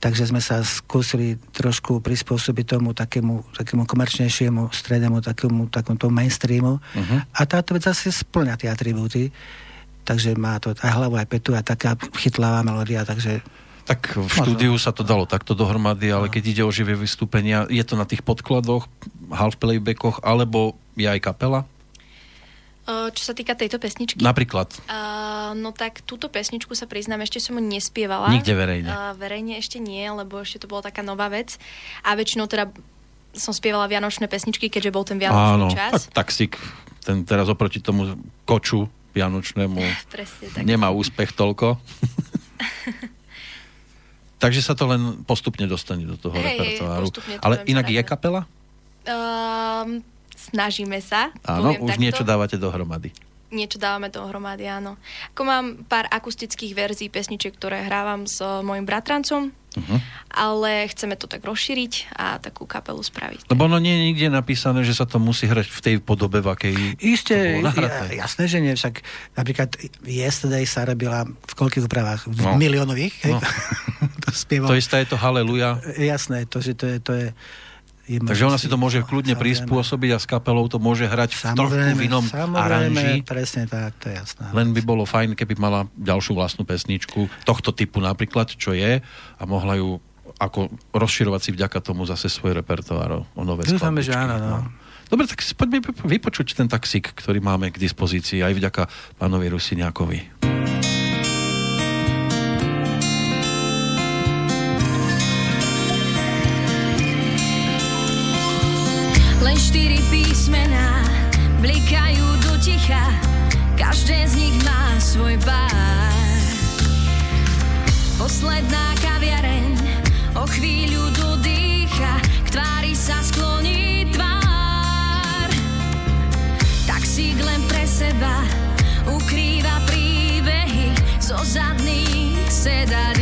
S2: takže sme sa skúsili trošku prispôsobiť tomu takému, takému komerčnejšiemu, strednému, takému, takému tomu mainstreamu.
S3: Mhm.
S2: A táto vec zase splňa tie atribúty. Takže má to aj hlavu, aj petu a taká chytlavá melódia, takže
S3: Tak v štúdiu sa to dalo takto dohromady, ale keď ide o živé vystúpenia, je to na tých podkladoch, half playbackoch, alebo je aj kapela?
S4: Čo sa týka tejto pesničky?
S3: Napríklad.
S4: Uh, no tak túto pesničku sa priznám, ešte som ju nespievala.
S3: Nikde verejne.
S4: Uh, verejne ešte nie, lebo ešte to bola taká nová vec. A väčšinou teda som spievala vianočné pesničky, keďže bol ten vianočný
S3: Áno,
S4: čas.
S3: tak taxík, ten teraz oproti tomu koču vianočnému
S4: Presne tak.
S3: nemá úspech toľko. Takže sa to len postupne dostane do toho
S4: Hej,
S3: repertoáru. Ale inak je kapela?
S4: Um, snažíme sa.
S3: Áno, už
S4: takto.
S3: niečo dávate dohromady.
S4: Niečo dávame dohromady, áno. Ako mám pár akustických verzií pesničiek, ktoré hrávam s mojim bratrancom,
S3: Uh-huh.
S4: ale chceme to tak rozšíriť a takú kapelu spraviť.
S3: Lebo ono nie je nikde napísané, že sa to musí hrať v tej podobe, v akej
S2: Isté, ja, jasné, že nie. Však napríklad Yesterday sa robila v koľkých úpravách? V
S3: No.
S2: miliónových.
S3: No.
S2: to spieval.
S3: To isté je to Haleluja.
S2: Jasné, to, že to je... To je, je
S3: Takže ona si to môže kľudne
S2: Samozrejme.
S3: prispôsobiť a s kapelou to môže hrať v
S2: Samozrejme,
S3: v inom aranži.
S2: presne tak, to je jasné.
S3: Len by bolo fajn, keby mala ďalšiu vlastnú pesničku tohto typu napríklad, čo je, a mohla ju ako rozširovať si vďaka tomu zase svoj repertoár o nové
S2: Dúfame, že áno, no.
S3: Dobre, tak si poďme vypočuť ten taxík, ktorý máme k dispozícii aj vďaka pánovi Rusiniakovi.
S6: Písmená blikajú do ticha, každé z nich má svoj pár. Posledná kaviareň o chvíľu dodýcha, k tvári sa skloní tvár. Taxík len pre seba ukrýva príbehy zo zadných sedadiel.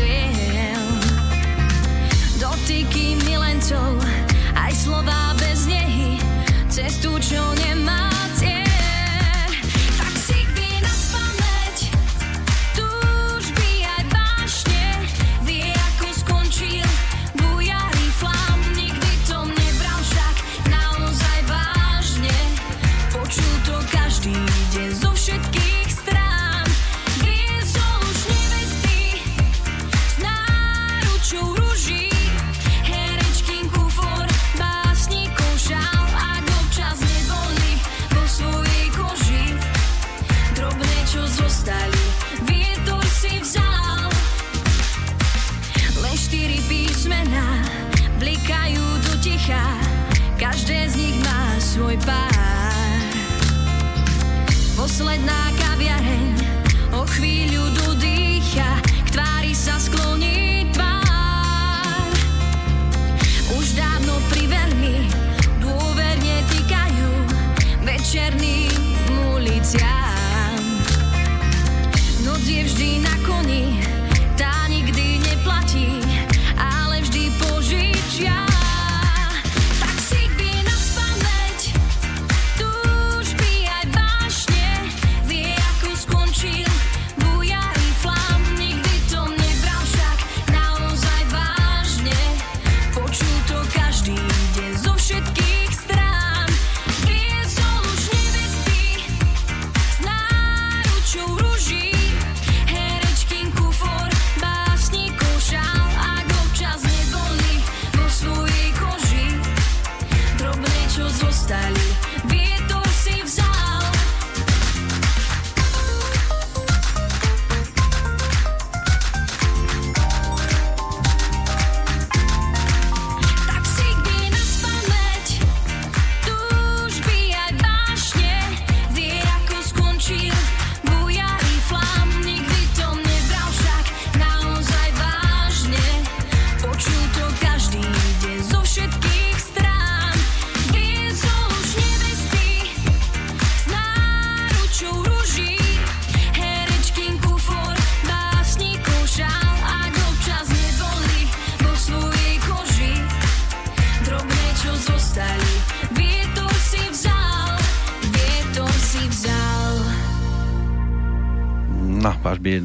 S6: Každé z nich má svoj pár. Posledná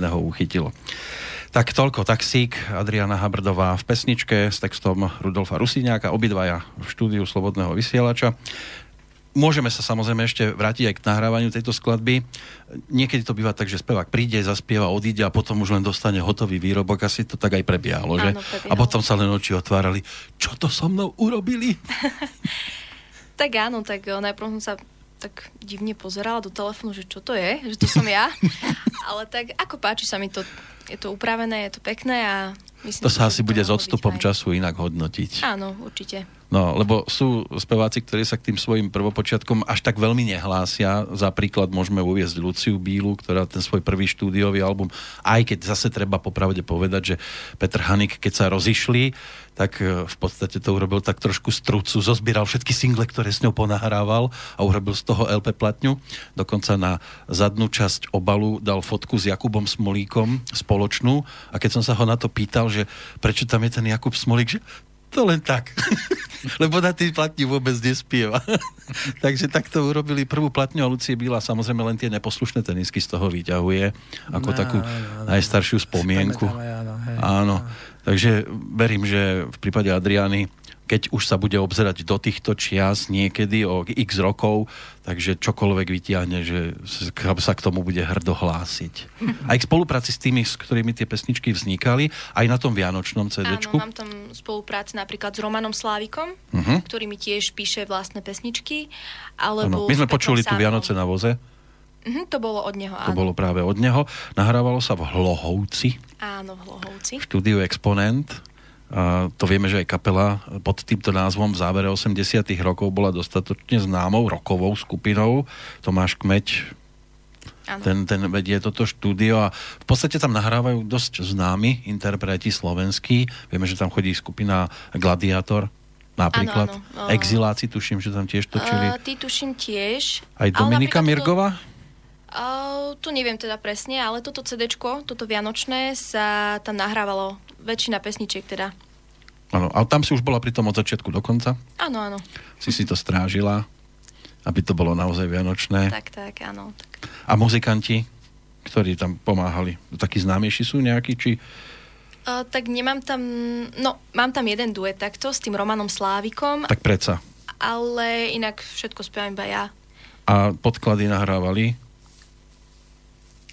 S3: jedného uchytilo. Tak toľko taxík, Adriana Habrdová v pesničke s textom Rudolfa Rusíňáka, obidvaja v štúdiu Slobodného vysielača. Môžeme sa samozrejme ešte vrátiť aj k nahrávaniu tejto skladby. Niekedy to býva tak, že spevák príde, zaspieva, odíde a potom už len dostane hotový výrobok. Asi to tak aj prebiehalo, že?
S4: Áno, prebiehalo.
S3: A potom sa len oči otvárali. Čo to so mnou urobili?
S4: Tak áno, tak eh, najprv som sa tak divne pozerala do telefónu, že čo to je, že to som ja. Ale tak ako páči sa mi to, je to upravené, je to pekné a myslím,
S3: To sa asi bude s odstupom času inak hodnotiť.
S4: Áno, určite.
S3: No, lebo sú speváci, ktorí sa k tým svojim prvopočiatkom až tak veľmi nehlásia. Za príklad môžeme uviezť Luciu Bílu, ktorá ten svoj prvý štúdiový album, aj keď zase treba popravde povedať, že Petr Hanik, keď sa rozišli, tak e, v podstate to urobil tak trošku strucu, zozbieral všetky single, ktoré s ňou ponahrával a urobil z toho LP platňu. Dokonca na zadnú časť obalu dal fotku s Jakubom Smolíkom spoločnú a keď som sa ho na to pýtal, že prečo tam je ten Jakub Smolík, že to len tak. Lebo na tej platni vôbec nespieva. Takže takto urobili prvú platňu a Lucie Bíla samozrejme len tie neposlušné tenisky z toho vyťahuje ako
S2: No,
S3: takú
S2: no, no,
S3: najstaršiu spomienku.
S2: Pamätáme, áno, hej.
S3: Áno. Takže verím, že v prípade Adriany keď už sa bude obzerať do týchto čias niekedy o x rokov, takže čokoľvek vytiahne, že sa k tomu bude hrdo hlásiť. Aj k spolupráci s tými, s ktorými tie pesničky vznikali, aj na tom Vianočnom
S4: Áno,
S3: CD-čku.
S4: mám tam spolupráci napríklad s Romanom Slávikom,
S3: Mhm.
S4: ktorý mi tiež píše vlastné pesničky.
S3: Áno.
S4: Alebo
S3: My sme počuli tu
S4: Sánom.
S3: Vianoce na voze,
S4: Mhm, to bolo od neho,
S3: to
S4: áno.
S3: bolo práve od neho. Nahrávalo sa v Hlohovci,
S4: Áno, v Hlohovci.
S3: v štúdiu Exponent. A to vieme, že aj kapela pod týmto názvom v závere 80 rokov bola dostatočne známou rokovou skupinou. Tomáš Kmeď
S4: Áno.
S3: ten, ten vedie toto štúdio a v podstate tam nahrávajú dosť známi interpreti slovenskí. Vieme, že tam chodí skupina Gladiator napríklad.
S4: Áno, áno.
S3: Exiláci, tuším, že tam tiež točili.
S4: Uh, ty tuším tiež.
S3: Aj Dominika
S4: napríklad toto-
S3: Mirgová?
S4: Uh, tu neviem teda presne, ale toto CD, toto Vianočné, sa tam nahrávalo väčšina pesničiek teda.
S3: Áno, a tam si už bola pri tom od začiatku do konca.
S4: Áno, áno.
S3: Si si to strážila, aby to bolo naozaj vianočné.
S4: Tak, tak, áno. Tak.
S3: A muzikanti, ktorí tam pomáhali, takí známejší sú nejakí, či...
S4: Uh, tak nemám tam, no, mám tam jeden duet takto s tým Romanom Slávikom,
S3: Tak predsa.
S4: ale inak všetko spievam iba ja.
S3: A podklady nahrávali.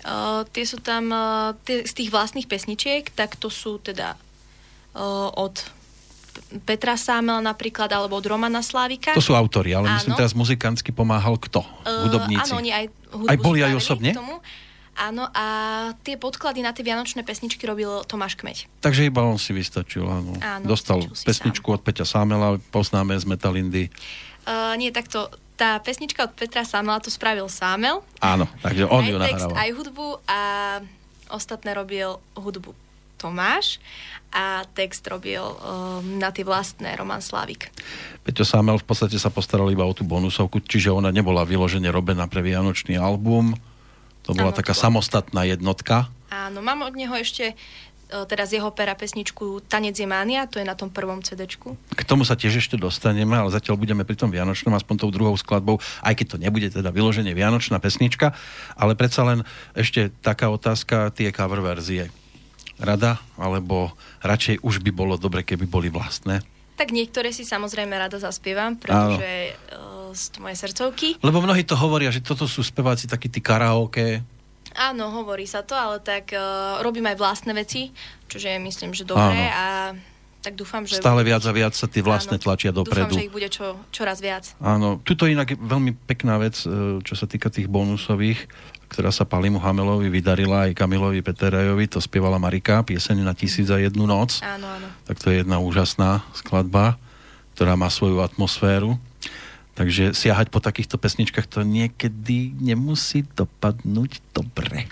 S4: Uh, tie sú tam, uh, tie, z tých vlastných pesničiek, tak to sú teda uh, od Petra Sámela napríklad, alebo od Romana Slávika.
S3: To sú autori, ale myslím
S4: Áno.
S3: teraz muzikantsky pomáhal kto? Hudobníci.
S4: Áno, oni aj
S3: Aj boli aj osobne?
S4: K tomu. Áno, a tie podklady na tie vianočné pesničky robil Tomáš Kmeď.
S3: Takže iba on si vystačil, áno.
S4: Áno,
S3: Dostal pesničku od Peťa Sámela, poznáme z Metalindy.
S4: Uh, nie, takto, tá pesnička od Petra Sámela to spravil Sámel.
S3: Áno, takže on
S4: aj
S3: ju
S4: text,
S3: nahrával.
S4: aj hudbu a ostatné robil hudbu Tomáš a text robil um, na tie vlastné Roman Slavik.
S3: Peťo Sámel v podstate sa postaral iba o tú bonusovku, čiže ona nebola vyložene robená pre Vianočný album. To bola
S4: Áno,
S3: taká
S4: to bola.
S3: samostatná jednotka.
S4: Áno, mám od neho ešte teraz jeho pera pesničku Tanec je mánia, to je na tom prvom CDčku.
S3: K tomu sa tiež ešte dostaneme, ale zatiaľ budeme pri tom Vianočnom, aspoň tou druhou skladbou, aj keď to nebude teda vyloženie Vianočná pesnička, ale predsa len ešte taká otázka, tie cover verzie. Rada, alebo radšej už by bolo dobre, keby boli vlastné?
S4: Tak niektoré si samozrejme rada zaspievam, pretože uh, sú to moje srdcovky.
S3: Lebo mnohí to hovoria, že toto sú speváci takí tí karaoke.
S4: Áno, hovorí sa to, ale tak uh, robím aj vlastné veci, čože myslím, že dobré
S3: Áno.
S4: a tak dúfam, že...
S3: Stále viac a viac sa tie vlastné
S4: Áno,
S3: tlačia dopredu.
S4: Dúfam, že ich bude čo, čoraz viac.
S3: Áno, tuto inak je veľmi pekná vec, e, čo sa týka tých bonusových, ktorá sa Palimu Hamelovi vydarila aj Kamilovi Peterajovi, to spievala Marika, pieseň na tisíc a jednu noc.
S4: Áno, áno.
S3: Tak to je jedna úžasná skladba, ktorá má svoju atmosféru. Takže siahať po takýchto pesničkách to niekedy nemusí dopadnúť dobre.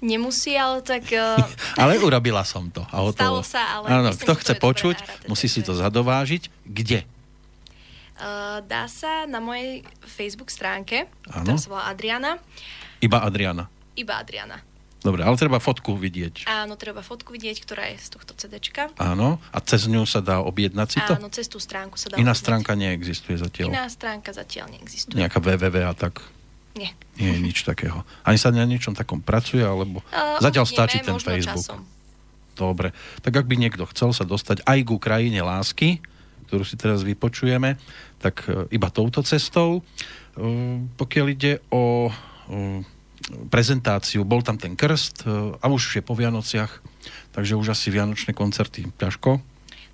S4: Nemusí, ale tak... Uh,
S3: Ale urobila som to. A hotovo.
S4: Stalo sa, ale
S3: Áno,
S4: myslím,
S3: kto chce počuť,
S4: nahraté,
S3: musí si to zadovážiť. Kde?
S4: uh, dá sa na mojej Facebook stránke,
S3: Áno.
S4: ktorá sa volá Adriana,
S3: Iba Adriana.
S4: iba Adriana.
S3: Dobre, ale treba fotku vidieť.
S4: Áno, treba fotku vidieť, ktorá je z tohto CDčka.
S3: Áno, a cez ňu sa dá objednať si to?
S4: Áno, cez tú stránku sa dá
S3: Iná
S4: objednať.
S3: stránka neexistuje zatiaľ.
S4: Iná stránka zatiaľ neexistuje.
S3: Nejaká www a tak.
S4: Nie.
S3: Nie je nič takého. Ani sa na niečom takom pracuje, alebo...
S4: Uh,
S3: Zatiaľ
S4: uvidíme,
S3: stačí ten Facebook.
S4: Časom.
S3: Dobre. Tak ak by niekto chcel sa dostať aj k Ukrajine lásky, ktorú si teraz vypočujeme, tak e, iba touto cestou. E, Pokiaľ ide o e, prezentáciu, bol tam ten krst e, a už je po Vianociach, takže už asi vianočné koncerty ťažko.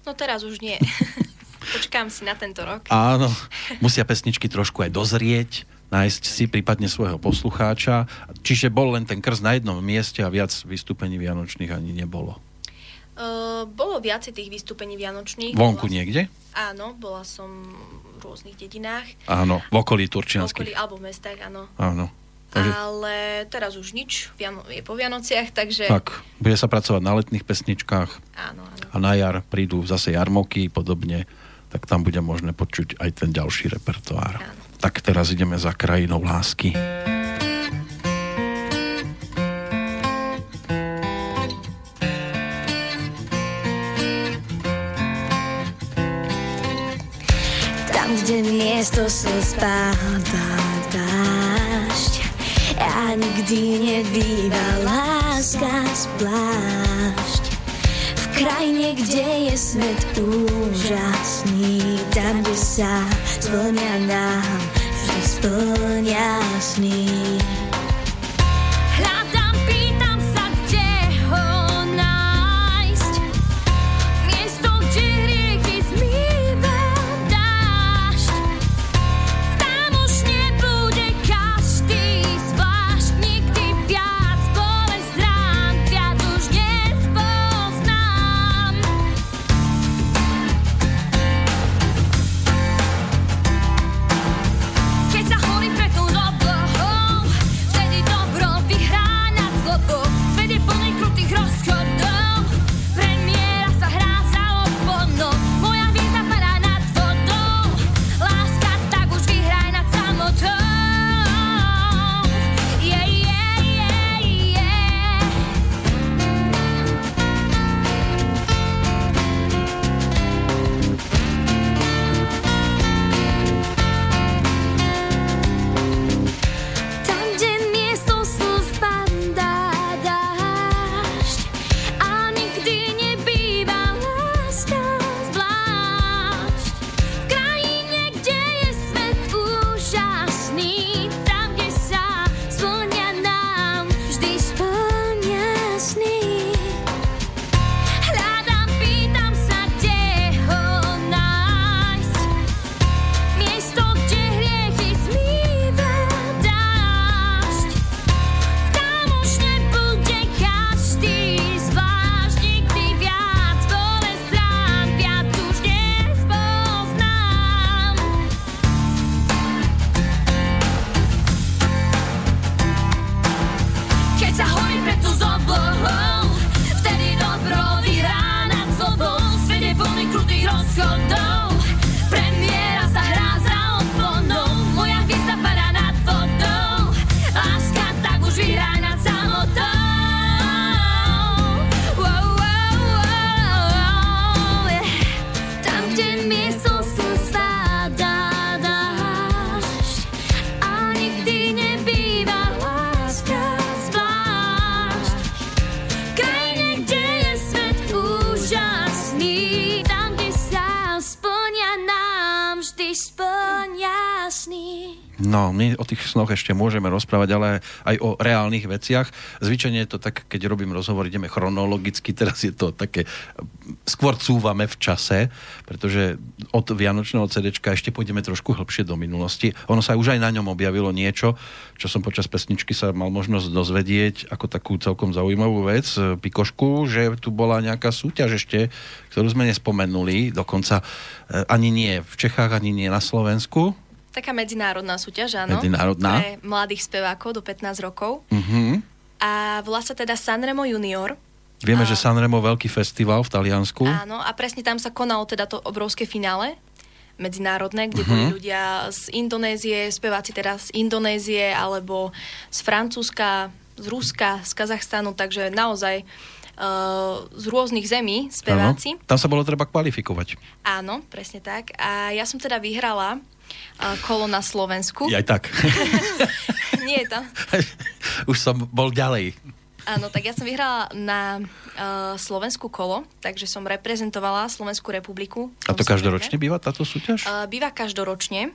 S4: No teraz už nie. Počkám si na tento rok.
S3: Áno, musia pesničky trošku aj dozrieť, nájsť si prípadne svojho poslucháča. Čiže bol len ten krst na jednom mieste a viac vystúpení vianočných ani nebolo.
S4: Uh, bolo viacej tých vystúpení vianočných.
S3: Vonku
S4: bola,
S3: niekde?
S4: Áno, bola som v rôznych dedinách.
S3: Áno, v okolí
S4: v okolí,
S3: Turčianských.
S4: alebo v mestách, áno.
S3: Áno. Takže,
S4: Ale teraz už nič, je po Vianociach, takže
S3: tak, bude sa pracovať na letných pesničkách
S4: áno, áno.
S3: a na jar prídu zase jarmoky podobne, tak tam bude možné počuť aj ten ďalší repertoár.
S4: Áno.
S3: Tak teraz ideme za krajinou lásky.
S6: Tam, kde miesto slz padá dážď A nikdy nebýva láska zvlášť. V krajine, kde je svet úžasný Tam, kde sa splňa nám Vždy splňa sny
S3: snoch ešte môžeme rozprávať, ale aj o reálnych veciach. Zvyčajne je to tak, keď robím rozhovor, ideme chronologicky, teraz je to také, skôr cúvame v čase, pretože od Vianočného CD ešte pôjdeme trošku hlbšie do minulosti. Ono sa už aj na ňom objavilo niečo, čo som počas pesničky sa mal možnosť dozvedieť ako takú celkom zaujímavú vec, Pikošku, že tu bola nejaká súťaž ešte, ktorú sme nespomenuli, dokonca e, ani nie v Čechách, ani nie na Slovensku,
S4: Taká medzinárodná súťaž, áno.
S3: Medzinárodná.
S4: Pre mladých spevákov do 15 rokov.
S3: Mhm.
S4: A volá sa teda Sanremo Junior.
S3: Vieme,
S4: A-
S3: že Sanremo veľký festival v Taliansku.
S4: Áno, a presne tam sa konalo teda to obrovské finále medzinárodné, kde
S3: Mhm.
S4: boli ľudia z Indonézie, speváci teda z Indonézie, alebo z Francúzska, z Ruska, z Kazachstanu, takže naozaj uh, z rôznych zemí speváci.
S3: Áno. Tam sa bolo treba kvalifikovať.
S4: Áno, presne tak. A ja som teda vyhrala kolo na Slovensku.
S3: Aj tak.
S4: Nie je tam.
S3: Už som bol ďalej.
S4: Áno, tak ja som vyhrala na uh, Slovensku kolo, takže som reprezentovala Slovenskú republiku.
S3: A to každoročne býva táto súťaž?
S4: Uh, býva každoročne,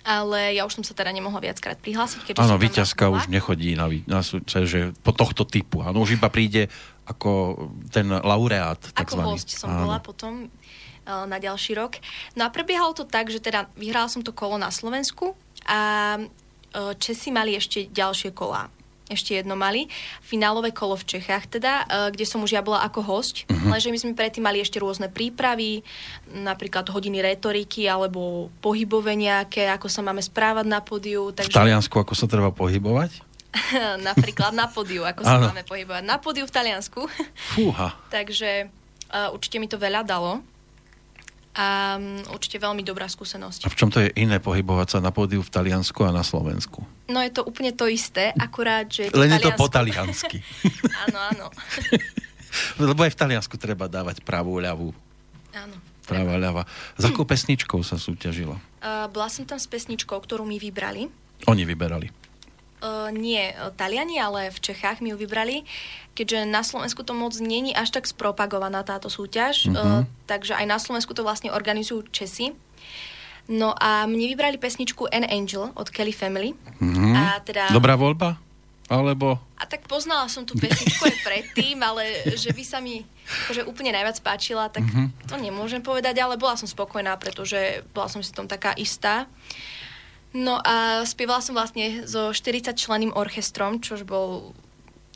S4: ale ja už som sa teda nemohla viackrát prihlásiť,
S3: Áno,
S4: bola.
S3: už nechodí na, na súťaž, že po tohto typu. Áno, už iba príde ako ten laureát.
S4: Ako
S3: takzvaný.
S4: host som
S3: Áno.
S4: bola potom na ďalší rok. No a prebiehalo to tak, že teda vyhrala som to kolo na Slovensku a uh, Česi mali ešte ďalšie kolá. Ešte jedno mali. Finálové kolo v Čechách teda, uh, kde som už ja bola ako host.
S3: Mhm.
S4: Uh-huh. Lenže my sme predtým mali ešte rôzne prípravy, napríklad hodiny retoriky alebo pohybové nejaké, ako sa máme správať na pódiu.
S3: V
S4: Takže...
S3: Taliansku ako sa treba pohybovať?
S4: napríklad na pódiu, ako sa máme pohybovať. Na pódiu v Taliansku.
S3: Fúha.
S4: Takže uh, určite mi to veľa dalo. A um, určite veľmi dobrá skúsenosť.
S3: A v čom to je iné pohybovať sa na pódiu v Taliansku a na Slovensku?
S4: No je to úplne to isté, akurát, že...
S3: Len je to po taliansky.
S4: áno, áno.
S3: Lebo aj v Taliansku treba dávať pravú, ľavú.
S4: áno.
S3: Pravá, ľava. Za akou pesničkou sa súťažilo?
S4: Uh, bola som tam s pesničkou, ktorú mi vybrali.
S3: Oni vyberali.
S4: Uh, nie uh, Taliani, ale v Čechách mi ju vybrali, keďže na Slovensku to moc není až tak spropagovaná táto súťaž,
S3: Mhm.
S4: uh, takže aj na Slovensku to vlastne organizujú Česi. No a mne vybrali pesničku An Angel od Kelly Family.
S3: Mhm.
S4: A teda...
S3: Dobrá voľba? Alebo...
S4: A tak poznala som tú pesničku aj predtým, ale že by sa mi akože úplne najviac páčila, tak
S3: Mhm.
S4: to nemôžem povedať, ale bola som spokojná, pretože bola som si tom taká istá. No a spievala som vlastne so 40 členým orchestrom, čož bol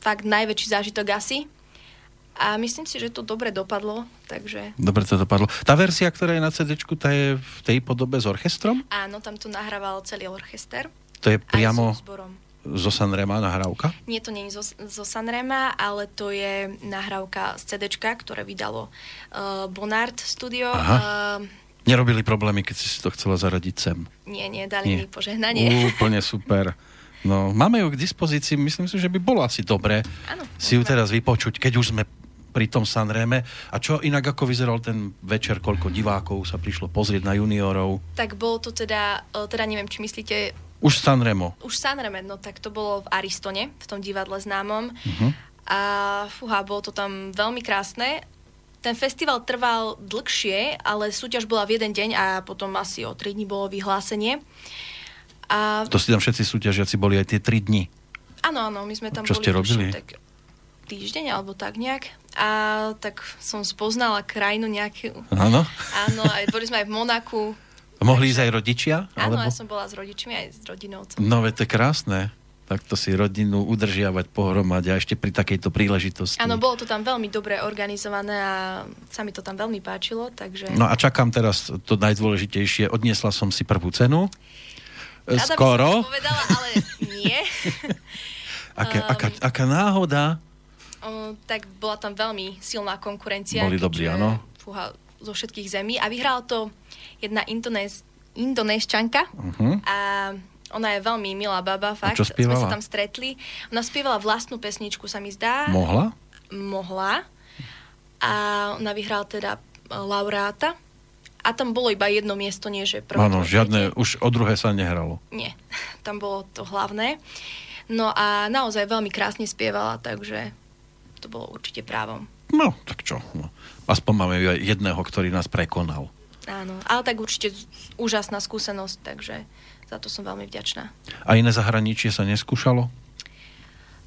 S4: fakt najväčší zážitok asi. A myslím si, že to dobre dopadlo, takže
S3: Dobre to dopadlo. Tá verzia, ktorá je na CD, tá je v tej podobe s orchestrom?
S4: áno, tam to nahrával celý orchester.
S3: To je
S4: Aj
S3: priamo
S4: so zborom.
S3: zo Sanrema nahrávka?
S4: Nie, to nie je zo, zo Sanrema, ale to je nahrávka z CD, ktoré vydalo uh, Bonard Studio.
S3: Aha.
S4: Uh,
S3: Nerobili problémy, keď si to chcela zaradiť sem.
S4: nie, nie, dali
S3: Nie.
S4: mi požehnanie.
S3: Úplne super. No, máme ju k dispozícii, myslím si, že by bolo asi dobré
S4: Áno,
S3: si ju
S4: môžeme.
S3: teraz vypočuť, keď už sme pri tom Sanreme. A čo inak, ako vyzeral ten večer, koľko divákov sa prišlo pozrieť na juniorov?
S4: Tak bolo to teda, uh, teda neviem, či myslíte
S3: Už Sanremo.
S4: už Sanreme, no tak to bolo v Aristone, v tom divadle známom.
S3: Uh-huh.
S4: A fúha, bolo to tam veľmi krásne. Ten festival trval dlhšie, ale súťaž bola v jeden deň a potom asi o 3 dní bolo vyhlásenie. A
S3: To si tam všetci súťažiaci boli aj tie 3 dni.
S4: Áno, áno, my sme tam
S3: Čo
S4: boli
S3: ste robili?
S4: Tak týždeň alebo tak nejak. A tak som spoznala krajinu nejakú.
S3: Áno.
S4: Áno, aj boli sme aj v Monaku.
S3: Mohli ísť aj rodičia?
S4: Áno,
S3: Alebo...
S4: ja som bola s rodičmi aj s rodinou.
S3: No, veď to je krásne. Takto si rodinu udržiavať pohromade a ešte pri takejto príležitosti.
S4: Áno, bolo to tam veľmi dobre organizované a sa mi to tam veľmi páčilo, takže...
S3: No a čakám teraz to najdôležitejšie. Odniesla som si prvú cenu.
S4: Rada by som
S3: Skoro.
S4: povedala, ale nie.
S3: Aké,
S4: Um,
S3: aká, aká náhoda.
S4: O, tak bola tam veľmi silná konkurencia.
S3: Boli dobrí, áno.
S4: Fúha, zo všetkých zemí. A vyhrala to jedna Indonéz, Indonéščanka.
S3: Uh-huh.
S4: A ona je veľmi milá baba, fakt.
S3: čo
S4: Sme
S3: spievala?
S4: sa tam stretli. Ona spievala vlastnú pesničku, sa mi zdá.
S3: Mohla?
S4: Mohla. A ona vyhrala teda e, laureáta. A tam bolo iba jedno miesto, nie že prvé.
S3: Áno, žiadne, už o druhé sa nehralo.
S4: Nie, tam bolo to hlavné. No a naozaj veľmi krásne spievala, takže to bolo určite právom.
S3: No, tak čo. No. Aspoň máme jedného, ktorý nás prekonal.
S4: Áno, ale tak určite úžasná skúsenosť, takže Za to som veľmi vďačná.
S3: A iné zahraničie sa neskúšalo?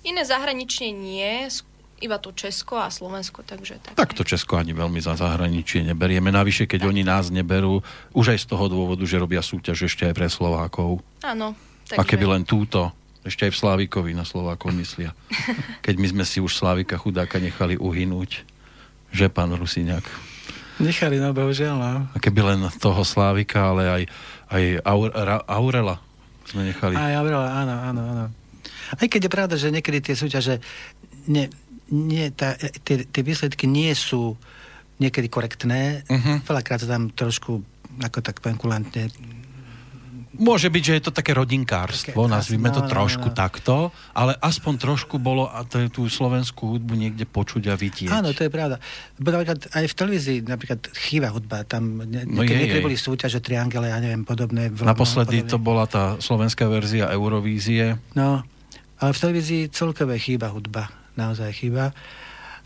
S4: Iné zahraničie nie, iba tu Česko a Slovensko, takže tak.
S3: Tak to Česko ani veľmi za zahraničie neberieme. Navyše, keď oni nás neberú, už aj z toho dôvodu, že robia súťaž ešte aj pre Slovákov.
S4: Áno.
S3: A keby len túto, ešte aj v Slávikovi na Slovákov myslia. Keď my sme si už Slávika chudáka nechali uhynúť. Že, pán Rusiňák?
S2: Nechali, no bohužiaľ, no.
S3: A keby len toho Slávika, ale aj, aj Aur, Ra, Aurela sme nechali.
S2: Aj Aurela, áno, áno, áno. Aj keď je pravda, že niekedy tie súťaže, nie, nie, tá, tie, tie výsledky nie sú niekedy korektné.
S3: Mhm.
S2: Veľakrát sa tam trošku ako tak penkulantne
S3: Môže byť, že je to také rodinkárstvo,
S2: Také,
S3: nazvime to
S2: no, no,
S3: trošku
S2: no.
S3: takto, ale aspoň trošku bolo a to je tú slovenskú hudbu niekde počuť a vidieť.
S2: Áno, to je pravda. Bo napríklad aj v televízii, napríklad chýba hudba, tam ne,
S3: No
S2: no
S3: je,
S2: niekedy boli súťaže, triangele, ja neviem, podobné. v-
S3: Naposledy to
S2: podobne.
S3: bola tá slovenská verzia Eurovízie.
S2: No, ale v televízii celkové chýba hudba, naozaj chýba.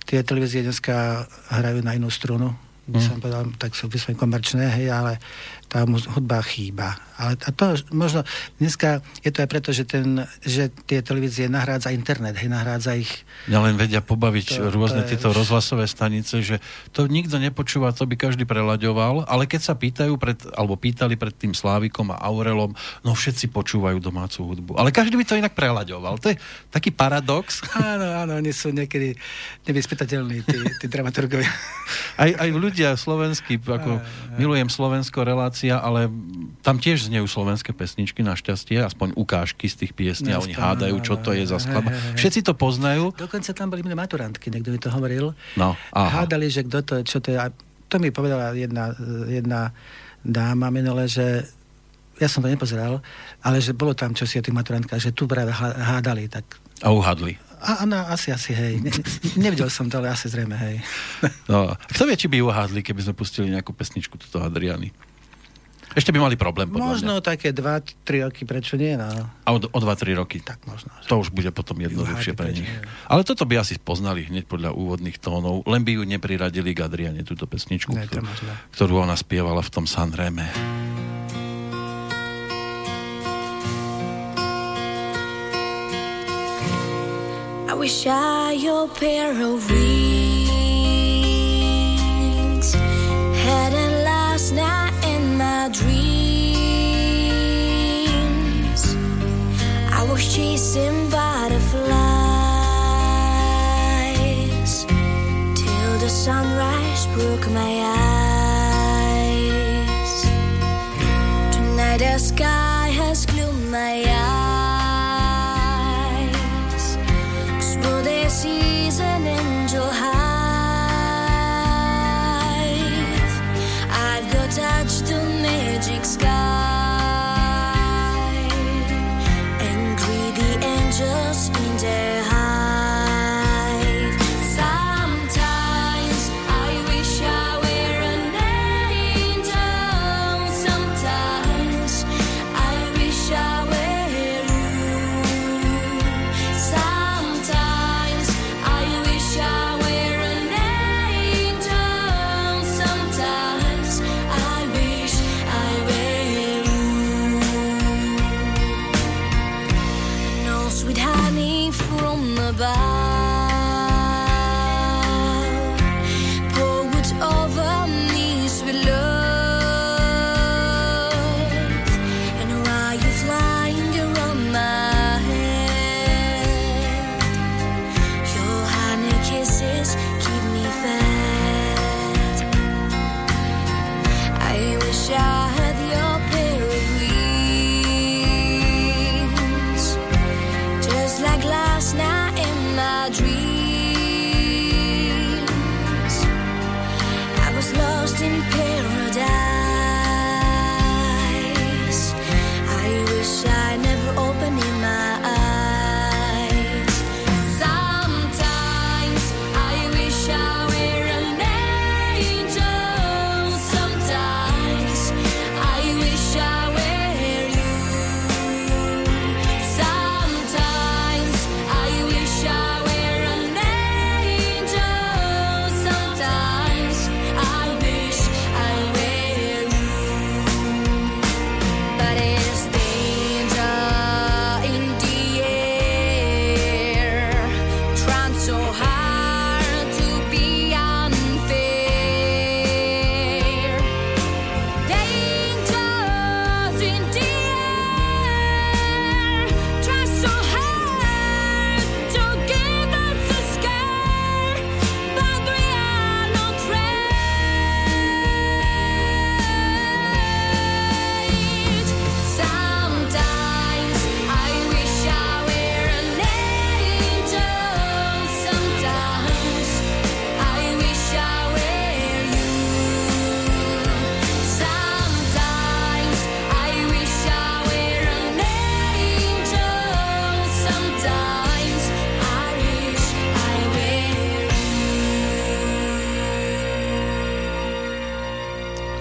S2: Tie televízie dneska hrajú na inú strunu, by
S3: Hm.
S2: som povedal, tak sú vyslovene komerčné, hej, ale tá mu- hudba chýba. Ale a to možno, dneska je to aj preto, že, ten, že tie televízie nahrádza internet, hej, nahrádza ich
S3: Mňa len vedia pobaviť
S2: To-
S3: rôzne
S2: to je
S3: tieto rozhlasové stanice, že to nikto nepočúva, to by každý prelaďoval, ale keď sa pýtajú, pred, alebo pýtali pred tým Slávikom a Aurelom, no všetci počúvajú domácu hudbu. Ale každý by to inak prelaďoval. To je taký paradox.
S2: Áno, áno, oni sú niekedy nevyspytateľní, tí, tí dramaturgovia.
S3: Aj, aj ľudia slovenskí, ako milujem Slovensko relácia, ale tam tiež znejú slovenské pesničky, našťastie, aspoň ukážky z tých piesní a oni hádajú, čo to je za skladba. Všetci to poznajú.
S2: Dokonca tam boli maturantky, niekto mi to hovoril.
S3: No, aha.
S2: Hádali, že kto to čo to je. A to mi povedala jedna, jedna dáma minule, že ja som to nepozeral, ale že bolo tam čosi o tých maturantkách, že tu práve há- hádali, tak
S3: A uhadli.
S2: a, no, asi, asi, hej. Ne- nevidel som to, ale asi zrejme, hej.
S3: No, kto vie, či by uhádli, keby sme pustili nejakú pesničku tuto Adriany. Ešte by mali problém, podľa
S2: Možno
S3: mňa.
S2: také 2-3 roky, prečo nie, no.
S3: A o, o 2-3 roky.
S2: Tak možno. že-
S3: To už bude potom jednoduchšie pre nich.
S2: nie.
S3: Ale toto by asi poznali hneď podľa úvodných tónov, len by ju nepriradili k Adriane, túto pesničku,
S2: Ne, to
S3: ktorú,
S2: možno.
S3: ktorú ona spievala v tom Sanreme.
S6: I wish I your pair of wings had a chasing butterflies till the sunrise broke my eyes. Tonight the sky has gloomed my eyes. Will they seize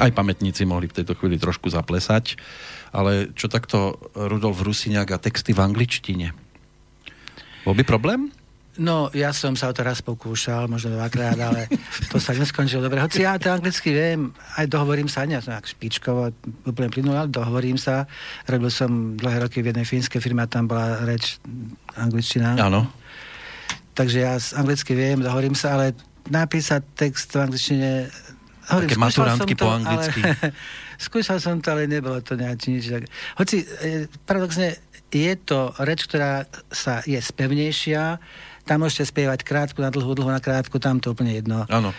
S3: Aj pamätníci mohli v tejto chvíli trošku zaplesať. Ale čo takto Rudolf Rusiňák a texty v angličtine? Bol by problém?
S2: No, ja som sa o to raz pokúšal, možno dvakrát, ale to sa neskončilo dobre. Hoci ja to anglicky viem, aj dohovorím sa, nie som špičkovo, úplne plynul, ale dohovorím sa. Robil som dlhé roky v jednej fínskej firme a tam bola reč angličtina.
S3: Áno.
S2: Takže ja anglicky viem, dohovorím sa, ale napísať text v angličtine...
S3: Také
S2: skúšal
S3: maturantky
S2: to,
S3: po anglicky.
S2: Ale, skúšal som to, ale nebolo to nejak nič. Tak. Hoci, e, paradoxne, je to reč, ktorá sa, je spevnejšia, tam môžete spievať krátku na dlhú, dlhú na krátku, tam to úplne jedno.
S3: Áno.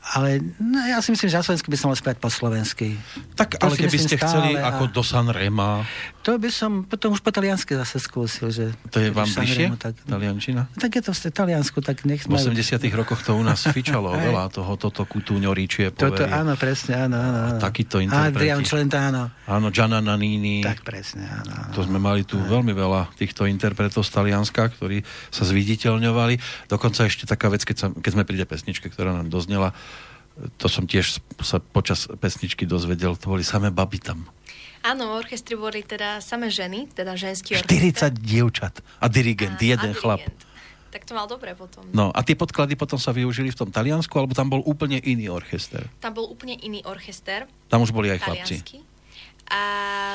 S2: Ale no, ja si myslím, že na Slovensku by som mal spievať po slovensky.
S3: Tak,
S2: To
S3: ale keby ste chceli
S2: a-
S3: ako do Sanrema,
S2: To by som potom už po taliansky zase skúsil, že...
S3: to je vám bližšie?
S2: Tak,
S3: Taliančina?
S2: tak je to v Taliansku, tak nech
S3: V 80 rokoch to u nás fičalo veľa toho, toto kutúňoričie
S2: Toto, áno, presne, áno, áno. áno.
S3: takíto interpreti.
S2: Adrian Celentano.
S3: Áno, Gianna Nannini.
S2: Tak presne, áno. áno.
S3: To sme mali tu veľmi veľa týchto interpretov z Talianska, ktorí sa zviditeľňovali. Dokonca ešte taká vec, keď, sa, keď sme pri tej pesničke, ktorá nám doznela, to som tiež sa počas pesničky dozvedel, to boli samé baby tam.
S4: Áno, v orchestri boli teda samé ženy, teda ženský
S3: 40
S4: orchester.
S3: dievčat a dirigent,
S4: A-
S3: jeden
S4: a
S3: chlap.
S4: dirigent. Tak to mal dobre potom.
S3: No a tie podklady potom sa využili v tom Taliansku, alebo tam bol úplne iný orchester?
S4: Tam bol úplne iný orchester,
S3: Tam už boli aj chlapci.
S4: A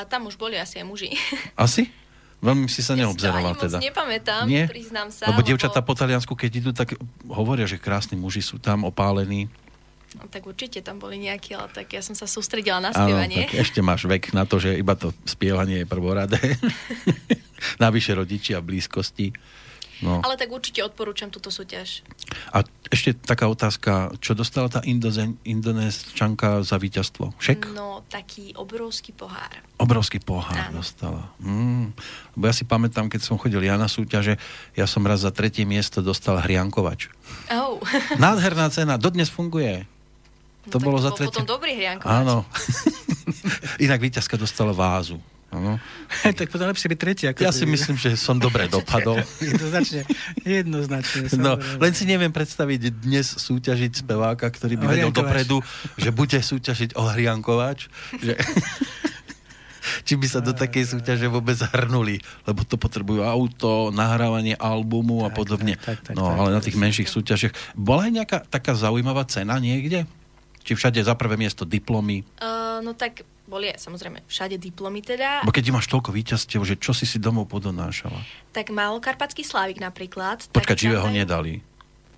S4: tam už boli asi aj muži.
S3: Asi? Veľmi si sa
S4: Ja
S3: neobzerala teda.
S4: nepamätám,
S3: Nie?
S4: priznám sa.
S3: Lebo dievčatá po Taliansku, keď idú, tak hovoria, že krásni muži sú tam opálení.
S4: No, tak určite tam boli nejakí, ale tak ja som sa sústredila na
S3: Áno,
S4: spievanie.
S3: tak ešte máš vek na to, že iba to spievanie je prvoradé. Navyše rodičia v blízkosti. No.
S4: Ale tak určite odporúčam túto súťaž.
S3: A ešte taká otázka, čo dostala tá Indozen, Indonésčanka za víťazstvo? Šek?
S4: No, taký obrovský pohár.
S3: Obrovský pohár
S4: Áno.
S3: dostala. Mm. Lebo ja si pamätám, keď som chodil ja na súťaže, ja som raz za tretie miesto dostal hriankovač.
S4: Oh.
S3: Nádherná cena, dodnes funguje. To
S4: tak
S3: bolo za
S4: bol
S3: tretie.
S4: potom dobrý hriankovač.
S3: Áno. Inak víťazka dostala vázu. Áno.
S2: tak potom lepšie byť tretí. Ako
S3: Ja si myslím, že som dobre dopadol.
S2: Jednoznačne. Jednoznačne.
S3: No, len si neviem predstaviť dnes súťažiť speváka, ktorý by
S2: O
S3: vedel dopredu, že bude súťažiť o hriankovač. Že... Či by sa do takej súťaže vôbec hrnuli, lebo to potrebujú auto, nahrávanie albumu a
S2: Tak,
S3: podobne.
S2: tak, tak, tak,
S3: no,
S2: tak,
S3: ale na tých menších súťažiach. Bola aj nejaká taká zaujímavá cena niekde? Či všade za prvé miesto diplomy?
S4: Uh, no tak boli aj samozrejme všade diplomy teda.
S3: Bo keď máš toľko víťazstiev, že čo si si domov podonášala?
S4: Tak Malokarpatský Slávik napríklad.
S3: Počkať,
S4: tak
S3: živého
S4: dajú-
S3: nedali.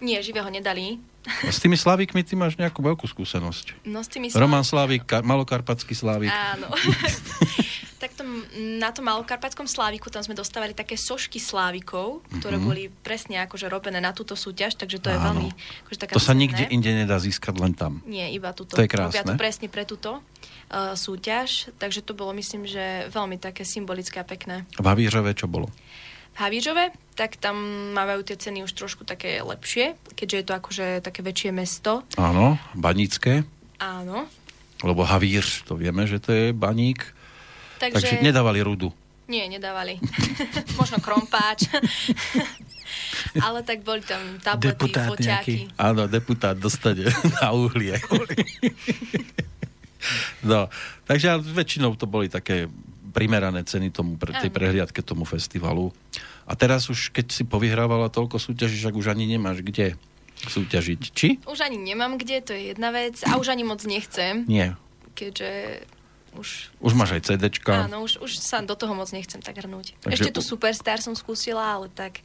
S4: Nie, živého nedali.
S3: A s tými Slavikmi ty máš nejakú veľkú skúsenosť.
S4: No s tými
S3: Roman
S4: Slávik,
S3: Ka- Malokarpatský Slávik.
S4: Áno. tak tom, na tom Malokarpatskom Sláviku tam sme dostávali také sošky Slávikov, ktoré
S3: Mhm.
S4: boli presne akože robené na túto súťaž, takže to je
S3: Áno.
S4: veľmi akože taká
S3: To sa nikde inde nedá získať, len tam.
S4: Nie, iba túto.
S3: To je
S4: Robia to
S3: krásne.
S4: presne pre túto uh, súťaž, takže to bolo myslím, že veľmi také symbolické a pekné.
S3: V Havířove čo bolo?
S4: V Havířove, tak tam mávajú tie ceny už trošku také lepšie, keďže je to akože také väčšie mesto.
S3: Áno, Banícké,
S4: Áno.
S3: lebo Havíř, to vieme, že to je baník.
S4: Takže,
S3: Takže nedávali rudu.
S4: Nie, nedávali. Možno krompáč. Ale tak boli tam tablety,
S2: Deputát
S4: foťáky.
S3: Áno, deputát dostane na uhlie. no, takže väčšinou to boli také primerané ceny tomu, pre, tej prehliadke tomu festivalu. A teraz už, keď si povyhrávala toľko súťaží, však už ani nemáš kde súťažiť. Či?
S4: Už ani nemám kde, to je jedna vec. A už ani moc nechcem,
S3: Nie.
S4: keďže už...
S3: Už máš aj CDčka.
S4: Áno, už, už sa do toho moc nechcem tak hrnúť.
S3: Takže-
S4: Ešte tu Superstar som skúsila, ale tak...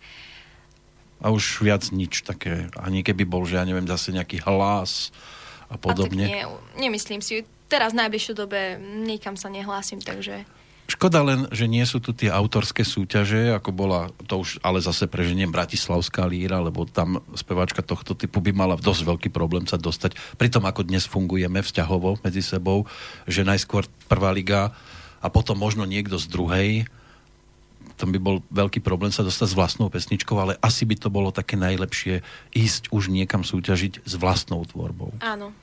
S3: A už viac nič také. Ani keby bol, že ja neviem, zase nejaký hlas a
S4: A tak
S3: podobne.
S4: nie, nemyslím si. Teraz v najbližšej dobe nikam sa nehlásim, takže...
S3: Škoda len, že nie sú tu tie autorské súťaže, ako bola, to už ale zase preženiem Bratislavská líra, lebo tam speváčka tohto typu by mala dosť veľký problém sa dostať. Pri tom, ako dnes fungujeme vzťahovo medzi sebou, že najskôr prvá liga a potom možno niekto z druhej, tam by bol veľký problém sa dostať s vlastnou pesničkou, ale asi by to bolo také najlepšie ísť už niekam súťažiť s vlastnou tvorbou.
S4: Áno.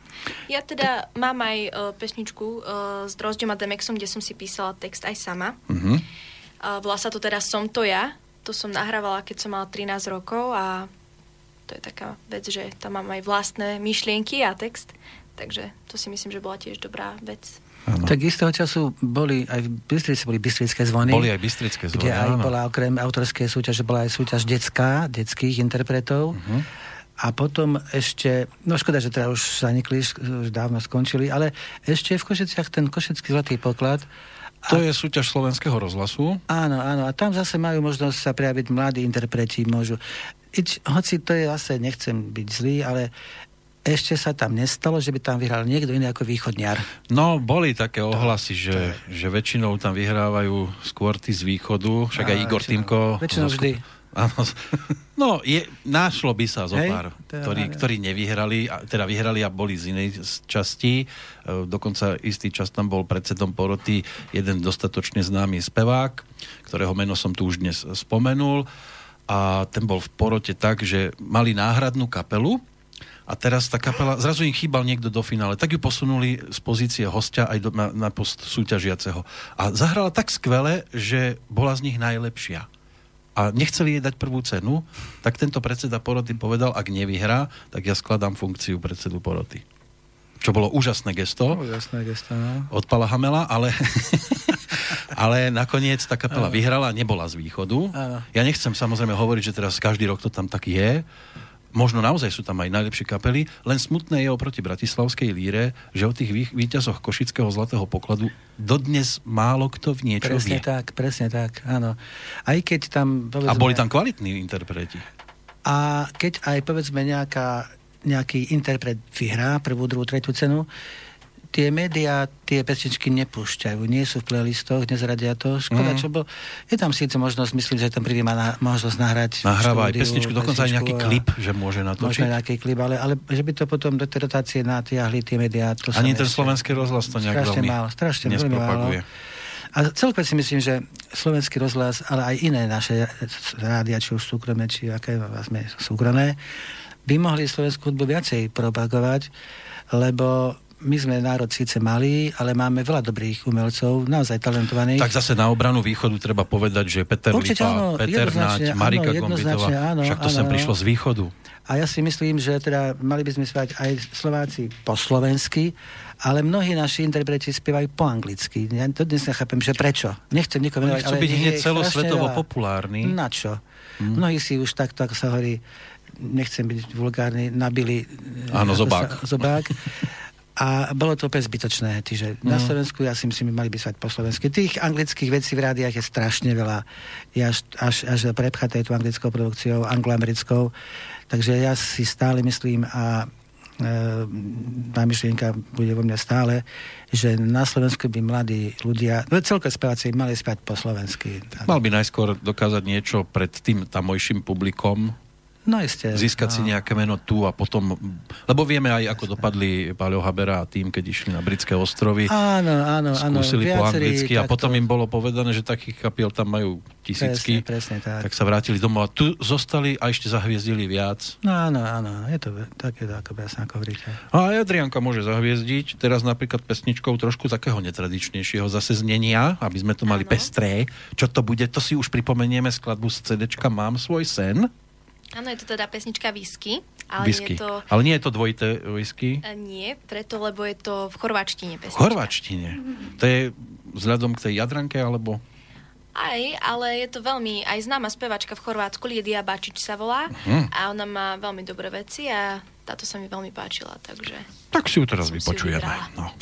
S4: Ja teda mám aj uh, pesničku uh, s Drozdom a Demexom, kde som si písala text aj sama.
S3: Mhm.
S4: Uh, volá sa to teda Som to ja. To som nahrávala, keď som mala 13 rokov a to je taká vec, že tam mám aj vlastné myšlienky a text. takže to si myslím, že bola tiež dobrá vec.
S3: Áno.
S2: Tak istého času boli aj v Bystrici boli Bystrické zvony.
S3: Boli aj Bystrické zvony,
S2: Kde aj
S3: áno.
S2: bola okrem autorskej súťaže, bola aj súťaž detská, detských interpretov.
S3: Mhm.
S2: A potom ešte, no škoda, že teda už zanikli, už dávno skončili, ale ešte v Košiciach ten Košický zlatý poklad.
S3: To je súťaž slovenského rozhlasu.
S2: Áno, áno. A tam zase majú možnosť sa prejaviť mladí interpreti, môžu. Ič, hoci to je zase, nechcem byť zlý, ale ešte sa tam nestalo, že by tam vyhral niekto iný ako východniar.
S3: No, boli také ohlasy, že, že väčšinou tam vyhrávajú skôr tí z východu, však aj Igor
S2: väčšinou.
S3: Týmko.
S2: Väčšinou
S3: zo
S2: vždy.
S3: Áno, no, je, našlo by sa zo pár,
S2: je-
S3: ktorí, ktorí nevyhrali, a- teda vyhrali a boli z inej časti. E, Dokonca istý čas tam bol predsedom poroty jeden dostatočne známy spevák, ktorého meno som tu už dnes spomenul. A ten bol v porote tak, že mali náhradnú kapelu, a teraz tá kapela, zrazu im chýbal niekto do finále, tak ju posunuli z pozície hostia aj do, na, na post súťažiaceho. A zahrala tak skvele, že bola z nich najlepšia. A nechceli jej dať prvú cenu, tak tento predseda poroty povedal, ak nevyhrá, tak ja skladám funkciu predsedu poroty. Čo bolo úžasné gesto
S2: Jasné gesto, no.
S3: od Pala Hamela, ale, ale nakoniec tá kapela vyhrala, nebola z východu.
S2: Áno.
S3: Ja nechcem samozrejme hovoriť, že teraz každý rok to tam tak je. Možno naozaj sú tam aj najlepšie kapely, len smutné je oproti Bratislavskej líre, že o tých vý- víťazoch Košického zlatého pokladu dodnes málo kto v niečo
S2: Presne
S3: vie.
S2: tak, presne tak, áno. Aj keď tam...
S3: A boli tam kvalitní interpreti.
S2: A keď aj povedzme nejaká, nejaký interpret vyhrá prvú, druhú, tretiu cenu, tie médiá tie pesničky nepúšťajú, nie sú v playlistoch, nezradia to. Škoda,
S3: Mhm.
S2: čo bol... Je tam síce možnosť, myslím, že ten prvý má na, možnosť nahrať
S3: Nahráva aj pesničku, dokonca aj nejaký klip, že môže
S2: Možno
S3: natočiť.
S2: nejaký klip, ale, ale že by to potom do tej rotácie natiahli tie médiá, to
S3: Ani ten slovenský rozhlas to nejak
S2: strašne
S3: veľmi
S2: málo, strašne veľmi málo. A celkovo si myslím, že slovenský rozhlas, ale aj iné naše rádia, či už súkromné, či aké vlastne súkromné, by mohli slovenskú hudbu viacej propagovať, lebo my sme národ síce malý, ale máme veľa dobrých umelcov, naozaj talentovaných.
S3: Tak zase na obranu východu treba povedať, že Peter
S2: Určite
S3: Lipa,
S2: áno,
S3: Peter Naď, Marika
S2: áno,
S3: Gombitová,
S2: áno,
S3: však to
S2: áno,
S3: sem prišlo z východu.
S2: A ja si myslím, že teda mali by sme spievať aj Slováci po slovensky, ale mnohí naši interpreti spievajú po anglicky. Ja to dnes nechápem, že prečo. Nechcem nikomu venovať, ale
S3: byť hneď celosvetovo
S2: veľa.
S3: populárni.
S2: Na čo? Mnohí si už takto, ako sa hovorí, nechcem byť vulgárny, nabili
S3: Áno, zobák.
S2: Sa, zobák. A bolo to úplne zbytočné. Čiže na
S3: Mhm.
S2: Slovensku ja si myslím, mali by sa po slovensky. Tých anglických vecí v rádiách je strašne veľa. Je až, až, až prepchaté tú anglickou produkciou, angloamerickou. Takže ja si stále myslím a e, tá myšlienka bude vo mne stále, že na Slovensku by mladí ľudia, no celko speváci mali spiať po slovensky.
S3: Mal by najskôr dokázať niečo pred tým tamojším publikom,
S2: No isté.
S3: získať si
S2: no.
S3: nejaké meno tu a potom... Lebo vieme aj, ako dopadli Paľo Habera a tým, keď išli na britské ostrovy.
S2: Áno, áno, áno.
S3: skúsili po anglicky a
S2: takto-
S3: potom im bolo povedané, že takých kapiel tam majú tisícky.
S2: Presne, presne tak.
S3: tak sa vrátili domov a tu zostali a ešte zahviezdili viac.
S2: No áno, áno, je to také, ako presne ako hovoríte.
S3: A aj Adrianka môže zahviezdiť, teraz napríklad pesničkou trošku takého netradičnejšieho zase znenia, aby sme to mali
S4: Áno.
S3: pestré. Čo to bude, to si už pripomenieme skladbu z CDčka Mám svoj sen.
S4: Áno, je to teda pesnička Whisky, ale
S3: Whisky.
S4: je to...
S3: Ale nie je to dvojité whisky.
S4: E, Nie, preto, lebo je to v chorváčtine
S3: V
S4: pesnička.
S3: chorvačtine. To je vzhľadom k tej Jadranke, alebo...
S4: Aj, ale je to veľmi aj známa spevačka v Chorvátsku, Liedia Bačič sa volá
S3: Mhm.
S4: a ona má veľmi dobré veci a táto sa mi veľmi páčila, takže...
S3: Tak si ju teraz vypočujeme. No.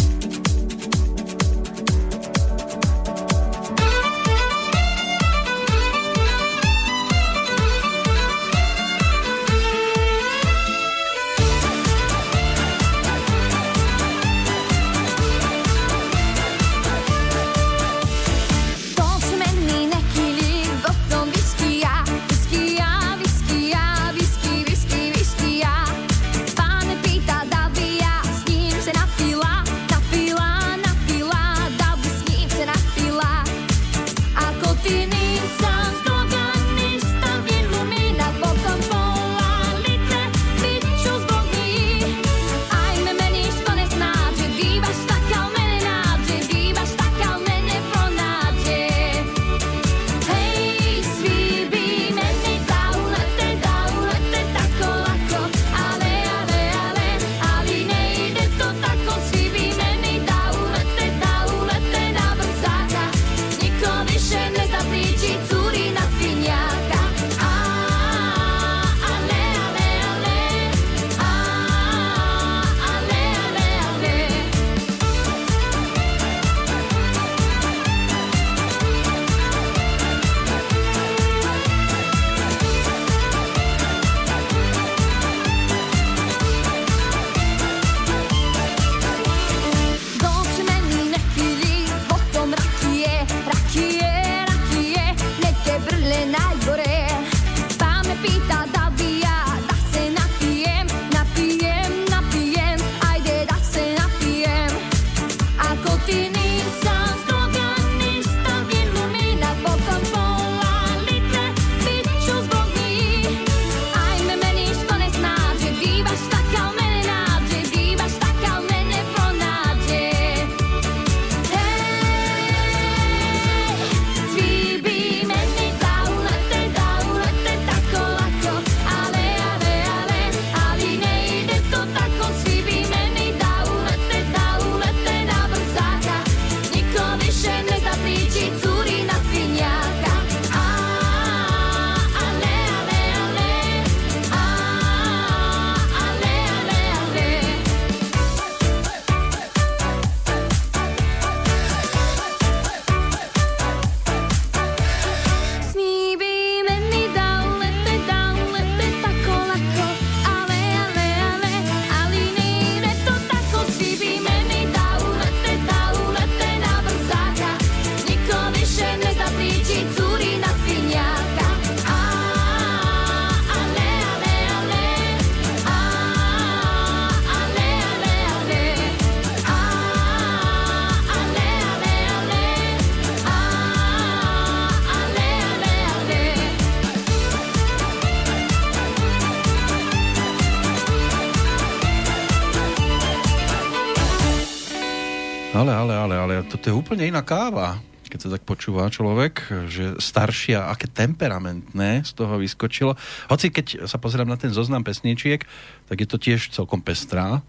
S3: Toto je úplne iná káva keď sa tak počúva človek, že staršia, aké temperamentné z toho vyskočilo. Hoci keď sa pozerám na ten zoznam pesničiek, tak je to tiež celkom pestrá.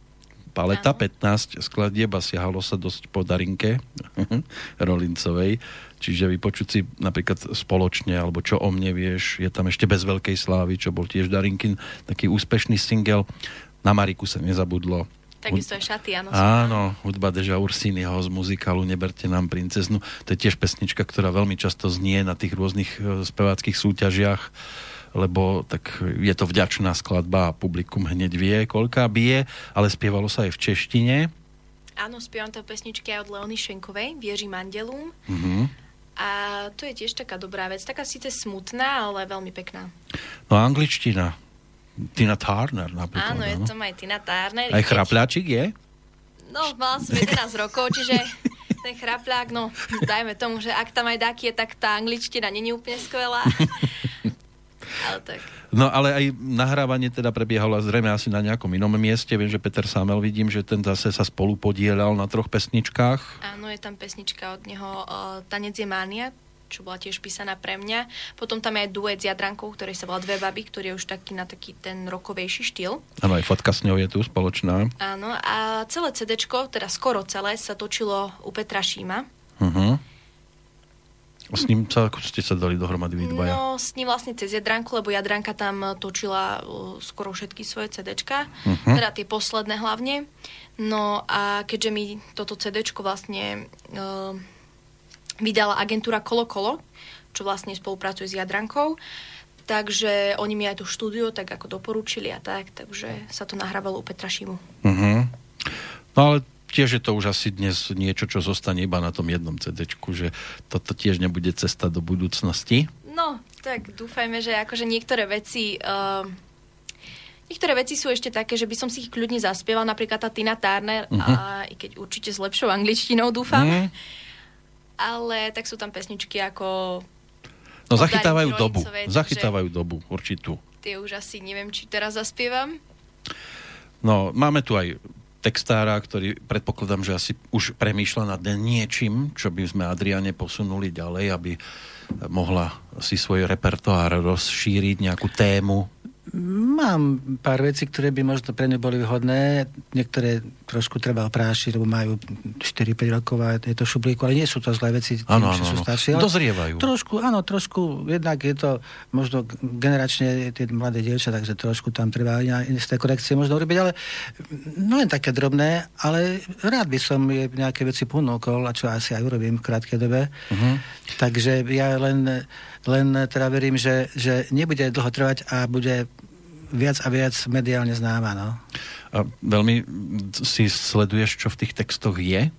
S3: Paleta, ano. 15 skladieb a siahalo sa dosť po Darinke Rolincovej. Čiže vypočuť si napríklad spoločne, alebo čo o mne vieš, je tam ešte bez veľkej slávy, čo bol tiež Darinkin, taký úspešný single. Na Mariku sa nezabudlo
S4: Takisto aj šaty, áno.
S3: Áno, hudba Deža Ursínyho z muzikálu Neberte nám princeznu. To je tiež pesnička, ktorá veľmi často znie na tých rôznych e, speváckých súťažiach, lebo tak je to vďačná skladba a publikum hneď vie, koľká bije, ale spievalo sa aj v češtine.
S4: Áno, spievam to pesničky aj od Leony Šenkovej, Vieži Mandelum.
S3: Uh-huh.
S4: A to je tiež taká dobrá vec. Taká síce smutná, ale veľmi pekná.
S3: No a angličtina, Tina Turner napríklad.
S4: Áno, je to aj Tina Turner.
S3: Aj chrapľačik je?
S4: No, mala som 11 rokov, čiže ten chrapľák, no, dajme tomu, že ak tam aj taký je, tak tá angličtina není úplne skvelá. ale tak.
S3: No ale aj nahrávanie teda prebiehalo zrejme asi na nejakom inom mieste. Viem, že Peter Samel vidím, že ten zase sa spolu podielal na troch pesničkách.
S4: Áno, je tam pesnička od neho uh, Tanec je mánia, čo bola tiež písaná pre mňa. Potom tam je aj duet s Jadrankou, ktorý sa volá Dve baby, ktorý je už taký na taký ten rokovejší štýl.
S3: Áno, aj fotka s ňou je tu spoločná.
S4: Áno, a celé CD, teda skoro celé, sa točilo u Petra Šíma.
S3: Uh-huh. S ním sa, ako ste sa dali dohromady vy dvaja?
S4: No, s ním vlastne cez Jadranku, lebo Jadranka tam točila uh, skoro všetky svoje CDčka, uh-huh. teda tie posledné hlavne. No a keďže mi toto CDčko vlastne uh, vydala agentúra Kolo Kolo, čo vlastne spolupracuje s Jadrankou. Takže oni mi aj to štúdio tak ako doporučili a tak, takže sa to nahrávalo u Petra Šimu.
S3: Uh-huh. No ale tiež je to už asi dnes niečo, čo zostane iba na tom jednom cd že toto tiež nebude cesta do budúcnosti.
S4: No, tak dúfajme, že akože niektoré veci... Uh, Niektoré veci sú ešte také, že by som si ich kľudne zaspieval, napríklad tá Tina Turner, uh-huh. a i keď určite s lepšou angličtinou, dúfam. Uh-huh ale tak sú tam pesničky ako...
S3: No zachytávajú dobu, zachytávajú dobu určitú.
S4: Tie už asi neviem, či teraz zaspievam.
S3: No, máme tu aj textára, ktorý predpokladám, že asi už premýšľa nad niečím, čo by sme Adriane posunuli ďalej, aby mohla si svoj repertoár rozšíriť, nejakú tému.
S2: Mám pár vecí, ktoré by možno pre ne boli vhodné. Niektoré trošku treba oprášiť, lebo majú 4-5 rokov a je to šublíku, ale nie sú to zlé veci, tým,
S3: ano, ano,
S2: sú staršie.
S3: Dozrievajú.
S2: Trošku, áno, trošku, jednak je to možno generačne tie mladé dievča, takže trošku tam treba isté korekcie možno urobiť, ale no len také drobné, ale rád by som je nejaké veci ponúkol, a čo asi aj urobím v krátkej dobe. Uh-huh. Takže ja len, len teda verím, že, že nebude dlho trvať a bude viac a viac mediálne známa. No.
S3: A veľmi si sleduješ, čo v tých textoch je?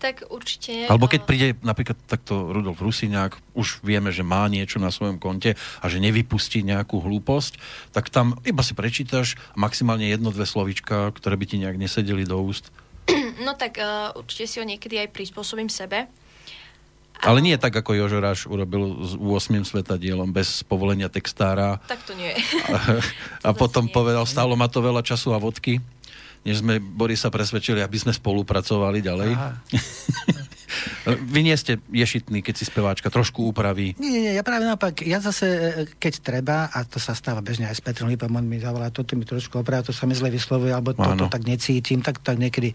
S4: Tak určite.
S3: Alebo keď príde napríklad takto Rudolf Rusiňák, už vieme, že má niečo na svojom konte a že nevypustí nejakú hlúposť, tak tam iba si prečítaš maximálne jedno, dve slovička, ktoré by ti nejak nesedeli do úst.
S4: No tak uh, určite si ho niekedy aj prispôsobím sebe.
S3: Ale nie tak, ako Jožo Ráš urobil s 8. svetadielom bez povolenia textára.
S4: Tak to nie.
S3: A, a potom nie. povedal, stálo ma to veľa času a vodky, než sme Borisa presvedčili, aby sme spolupracovali ďalej. Vy nie ste ješitní, keď si speváčka trošku upraví.
S2: Nie, nie, ja práve naopak, ja zase, e, keď treba, a to sa stáva bežne aj s Petrom Lipom, on mi zavolá, toto mi trošku opraví, to sa mi zle vyslovuje, alebo toto tak necítim, tak, tak niekedy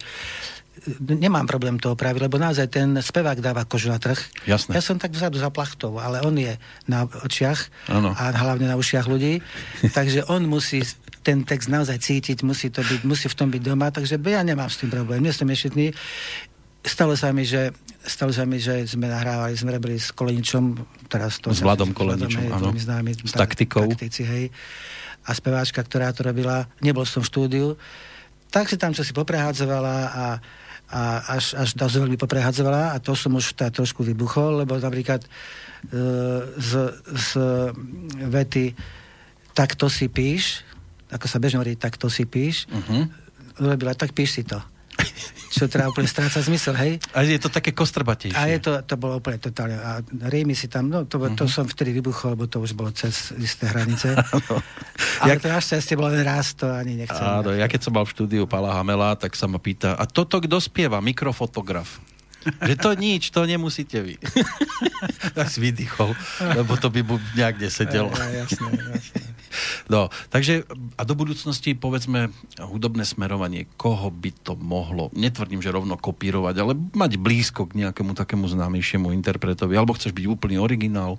S2: nemám problém to opraviť, lebo naozaj ten spevák dáva kožu na trh.
S3: Jasne.
S2: Ja som tak vzadu za plachtou, ale on je na očiach
S3: ano.
S2: a hlavne na ušiach ľudí, takže on musí ten text naozaj cítiť, musí, to byť, musí v tom byť doma, takže ja nemám s tým problém, nie som ješitný. Stalo sa mi, že, stalo sa mi, že sme nahrávali, sme robili s Koleničom, teraz to...
S3: S Vladom Koleničom, áno.
S2: Známy,
S3: s taktikou.
S2: Taktici, hej. A speváčka, ktorá to robila, nebol som v štúdiu, tak si tam čo si poprehádzovala a a až, až dosť veľmi poprehadzovala a to som už tá trošku vybuchol, lebo napríklad e, z, z vety tak to si píš, ako sa bežne hovorí, tak to si píš, uh-huh. robila, tak píš si to. Čo teda úplne stráca zmysel, hej?
S3: A je to také kostrbatejšie.
S2: A je to, to bolo úplne totálne. A rejmy si tam, no to, uh-huh. to mhm. som vtedy vybuchol, lebo to už bolo cez isté hranice. Ale
S3: Jak-
S2: to našťastie bolo len raz, to ani nechcem.
S3: Áno, ja keď som mal v štúdiu Pala Hamela, tak sa ma pýta, a toto kto spieva? Mikrofotograf. Že to nič, to nemusíte vy. tak si vydýchol, lebo to by nejak nesedelo.
S2: Ja, jasné, jasné.
S3: No, takže a do budúcnosti povedzme hudobné smerovanie, koho by to mohlo, netvrdím, že rovno kopírovať, ale mať blízko k nejakému takému známejšiemu interpretovi, alebo chceš byť úplný originál?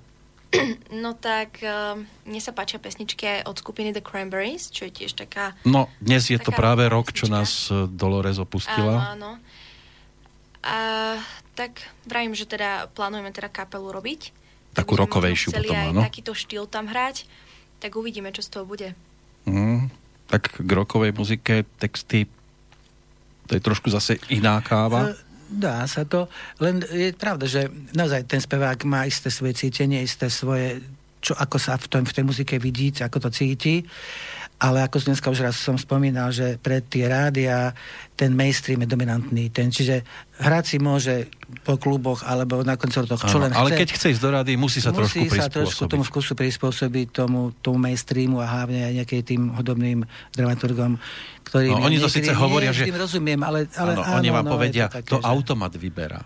S4: No tak, uh, mne sa páčia pesničky aj od skupiny The Cranberries, čo je tiež taká...
S3: No, dnes je to práve rok, čo nás eh, Dolores opustila.
S4: Áno, áno. A tak vravím, že teda plánujeme teda kapelu robiť. Tak
S3: Takú rokovejšiu potom, áno?
S4: takýto štýl tam hrať. Tak uvidíme, čo z toho bude.
S3: Mm, tak k rokovej muzike texty, to je trošku zase iná káva.
S2: Dá sa to, len je pravda, že naozaj ten spevák má isté svoje cítenie, isté svoje, čo, ako sa v, tom, v tej muzike vidí, ako to cíti. Ale ako dneska už raz som spomínal, že pre tie rádia ten mainstream je dominantný. Ten, čiže hrať si môže po kluboch alebo na koncertoch, čo
S3: Áno,
S2: len
S3: ale
S2: chce.
S3: keď chce ísť do rady, musí sa trošku
S2: musí sa trošku tomu vkusu prispôsobiť, tomu, tomu mainstreamu a hlavne aj nejakým tým hudobným dramaturgom, ktorým
S3: No, oni to síce
S2: nie
S3: hovoria, že-
S2: vždy rozumiem, ale, ale
S3: Áno,
S2: áno,
S3: oni vám
S2: no,
S3: povedia,
S2: to, také,
S3: to
S2: že-
S3: automat vyberá.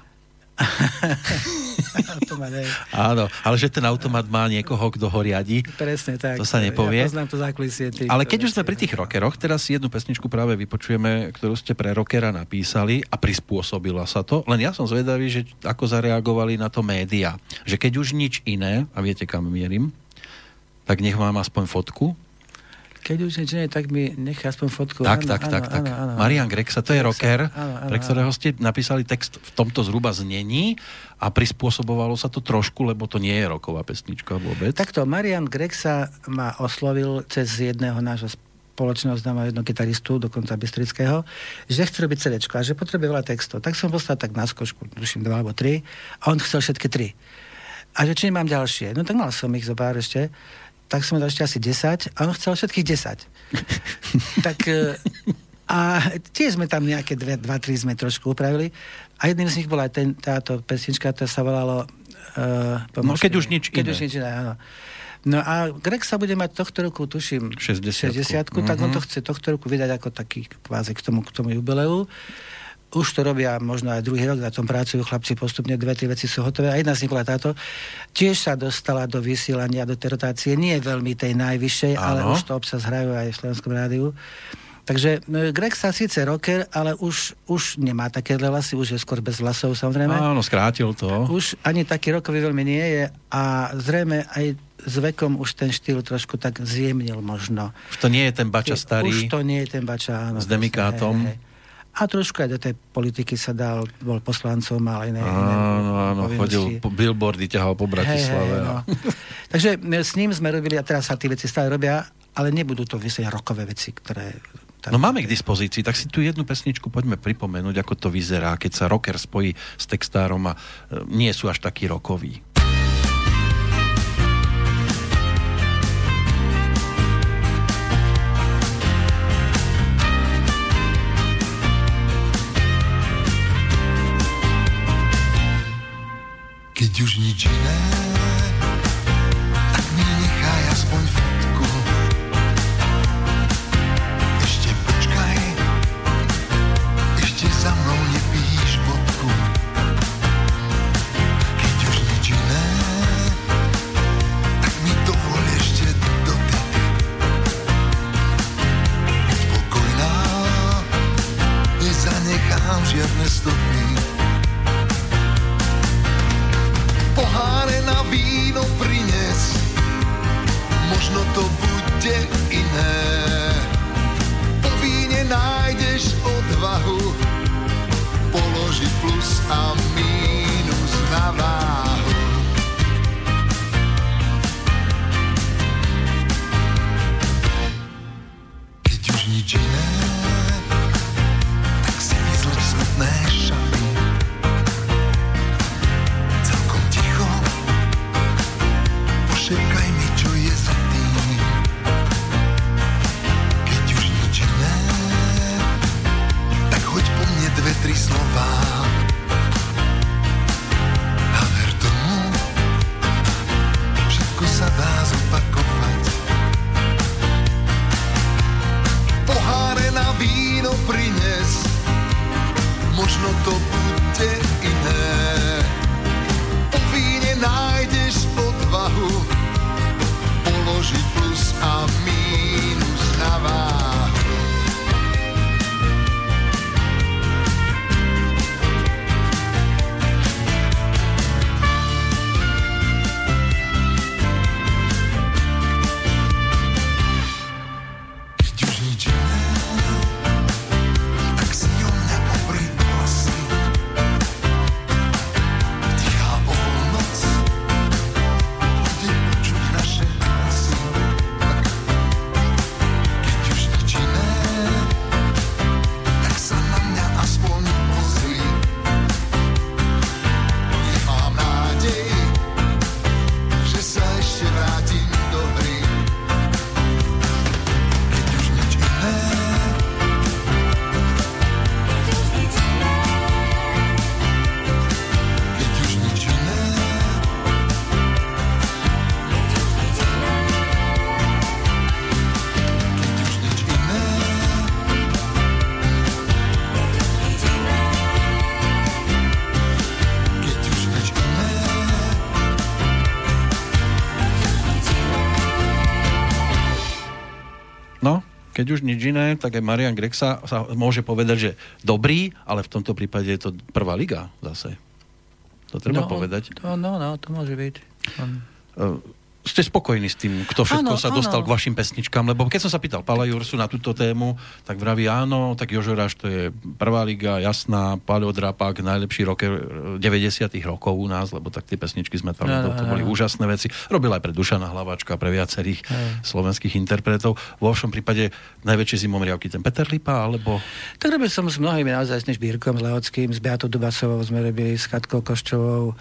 S2: automat, hej.
S3: Áno, ale že ten automat má niekoho, kto ho riadi.
S2: Presne tak.
S3: To sa nepovie.
S2: Ja poznám to zákulisie. tých-
S3: Ale keď už sme pri tých rockeroch, teraz si jednu pesničku práve vypočujeme, ktorú ste pre rockera napísali a prispôsobila sa to. Len ja som zvedavý, že ako zareagovali na to média. Že keď už nič iné, a viete kam mierim, tak nech mám aspoň fotku.
S2: Keď už nič nie, tak mi nechá aspoň fotku.
S3: Tak,
S2: Áno,
S3: tak,
S2: áno,
S3: tak, tak.
S2: áno, áno.
S3: Marian Grexa, to je rocker,
S2: áno, áno,
S3: pre ktorého ste napísali text v tomto zhruba znení a prispôsobovalo sa to trošku, lebo to nie je roková pesnička vôbec.
S2: Takto, Marian Grexa ma oslovil cez jedného nášho spoločného známeho jedného gitaristu, dokonca Bystrického, že chce robiť CD a že potrebuje veľa textov. Tak som poslal tak na skočku, tuším dva alebo tri, a on chcel všetky tri. A že či nemám ďalšie. No tak mal som ich zo pár ešte. Tak som mu dal ešte asi 10 a on chcel všetkých 10. tak e, a tiež sme tam nejaké dve, dva, tri sme trošku upravili. A jedným z nich bola aj ten, táto pesnička, to sa volalo uh,
S3: No, keď už nič
S2: keď
S3: iné.
S2: už nič iné, áno. No a Greg sa bude mať tohto roku, tuším,
S3: 60-ku.
S2: 60 tak on to
S3: Mhm.
S2: chce tohto roku vydať ako taký kvázi k tomu, k tomu jubileu. Už to robia možno aj druhý rok, na tom pracujú chlapci postupne, dve, tri veci sú hotové. A jedna z nich bola táto. Tiež sa dostala do vysielania, do tej rotácie, nie veľmi tej najvyššej, ale
S3: Áno.
S2: už to občas hrajú aj v Slovenskom rádiu. Takže e, Greg sa síce rocker, ale už, už nemá také vlasy, už je skôr bez vlasov samozrejme.
S3: Áno, skrátil to.
S2: Už ani taký rokový veľmi nie je a zrejme aj s vekom už ten štýl trošku tak zjemnil možno.
S3: Už to nie je ten bača starý.
S2: Už to nie je ten bača, áno.
S3: S demikátom.
S2: hej, hej. A trošku aj do tej politiky sa dal, bol poslancom, mal iné,
S3: Áno, áno, chodil po billboardy, ťahal po Bratislave. A-
S2: no. Takže s ním sme robili, a teraz sa tie veci stále robia, ale nebudú to vysieť rokové veci, ktoré...
S3: No máme k dispozícii, tak si tu jednu pesničku poďme pripomenúť, ako to vyzerá, keď sa rocker spojí s textárom a e, nie sú až takí rokoví.
S7: Keď už nič iné, keď už nič iné, tak
S3: aj Marian Grexa sa môže povedať, že dobrý, ale v tomto prípade je to prvá liga zase. To treba
S2: no,
S3: povedať.
S2: To, no, no, to môže byť. On...
S3: Ste spokojní s tým, kto všetko
S2: Áno,
S3: sa dostal k vašim pesničkám? Lebo keď som sa pýtal Pala Jursu na túto tému, tak vraví áno, tak Jožoráš to je prvá liga, jasná, Paľo Drapák, najlepší roker eh, 90 rokov u nás, lebo tak tie pesničky sme tam, to, to boli úžasné veci. Robil aj pre Dušana Hlavačka, pre viacerých slovenských interpretov. Vo všom prípade najväčšie zimomriavky ten Peter Lipa, alebo...
S2: Tak robil som s mnohými naozaj s Bírkom, s Lehockým, s Beatou Dubasovou sme robili, s Katkou Koščovou.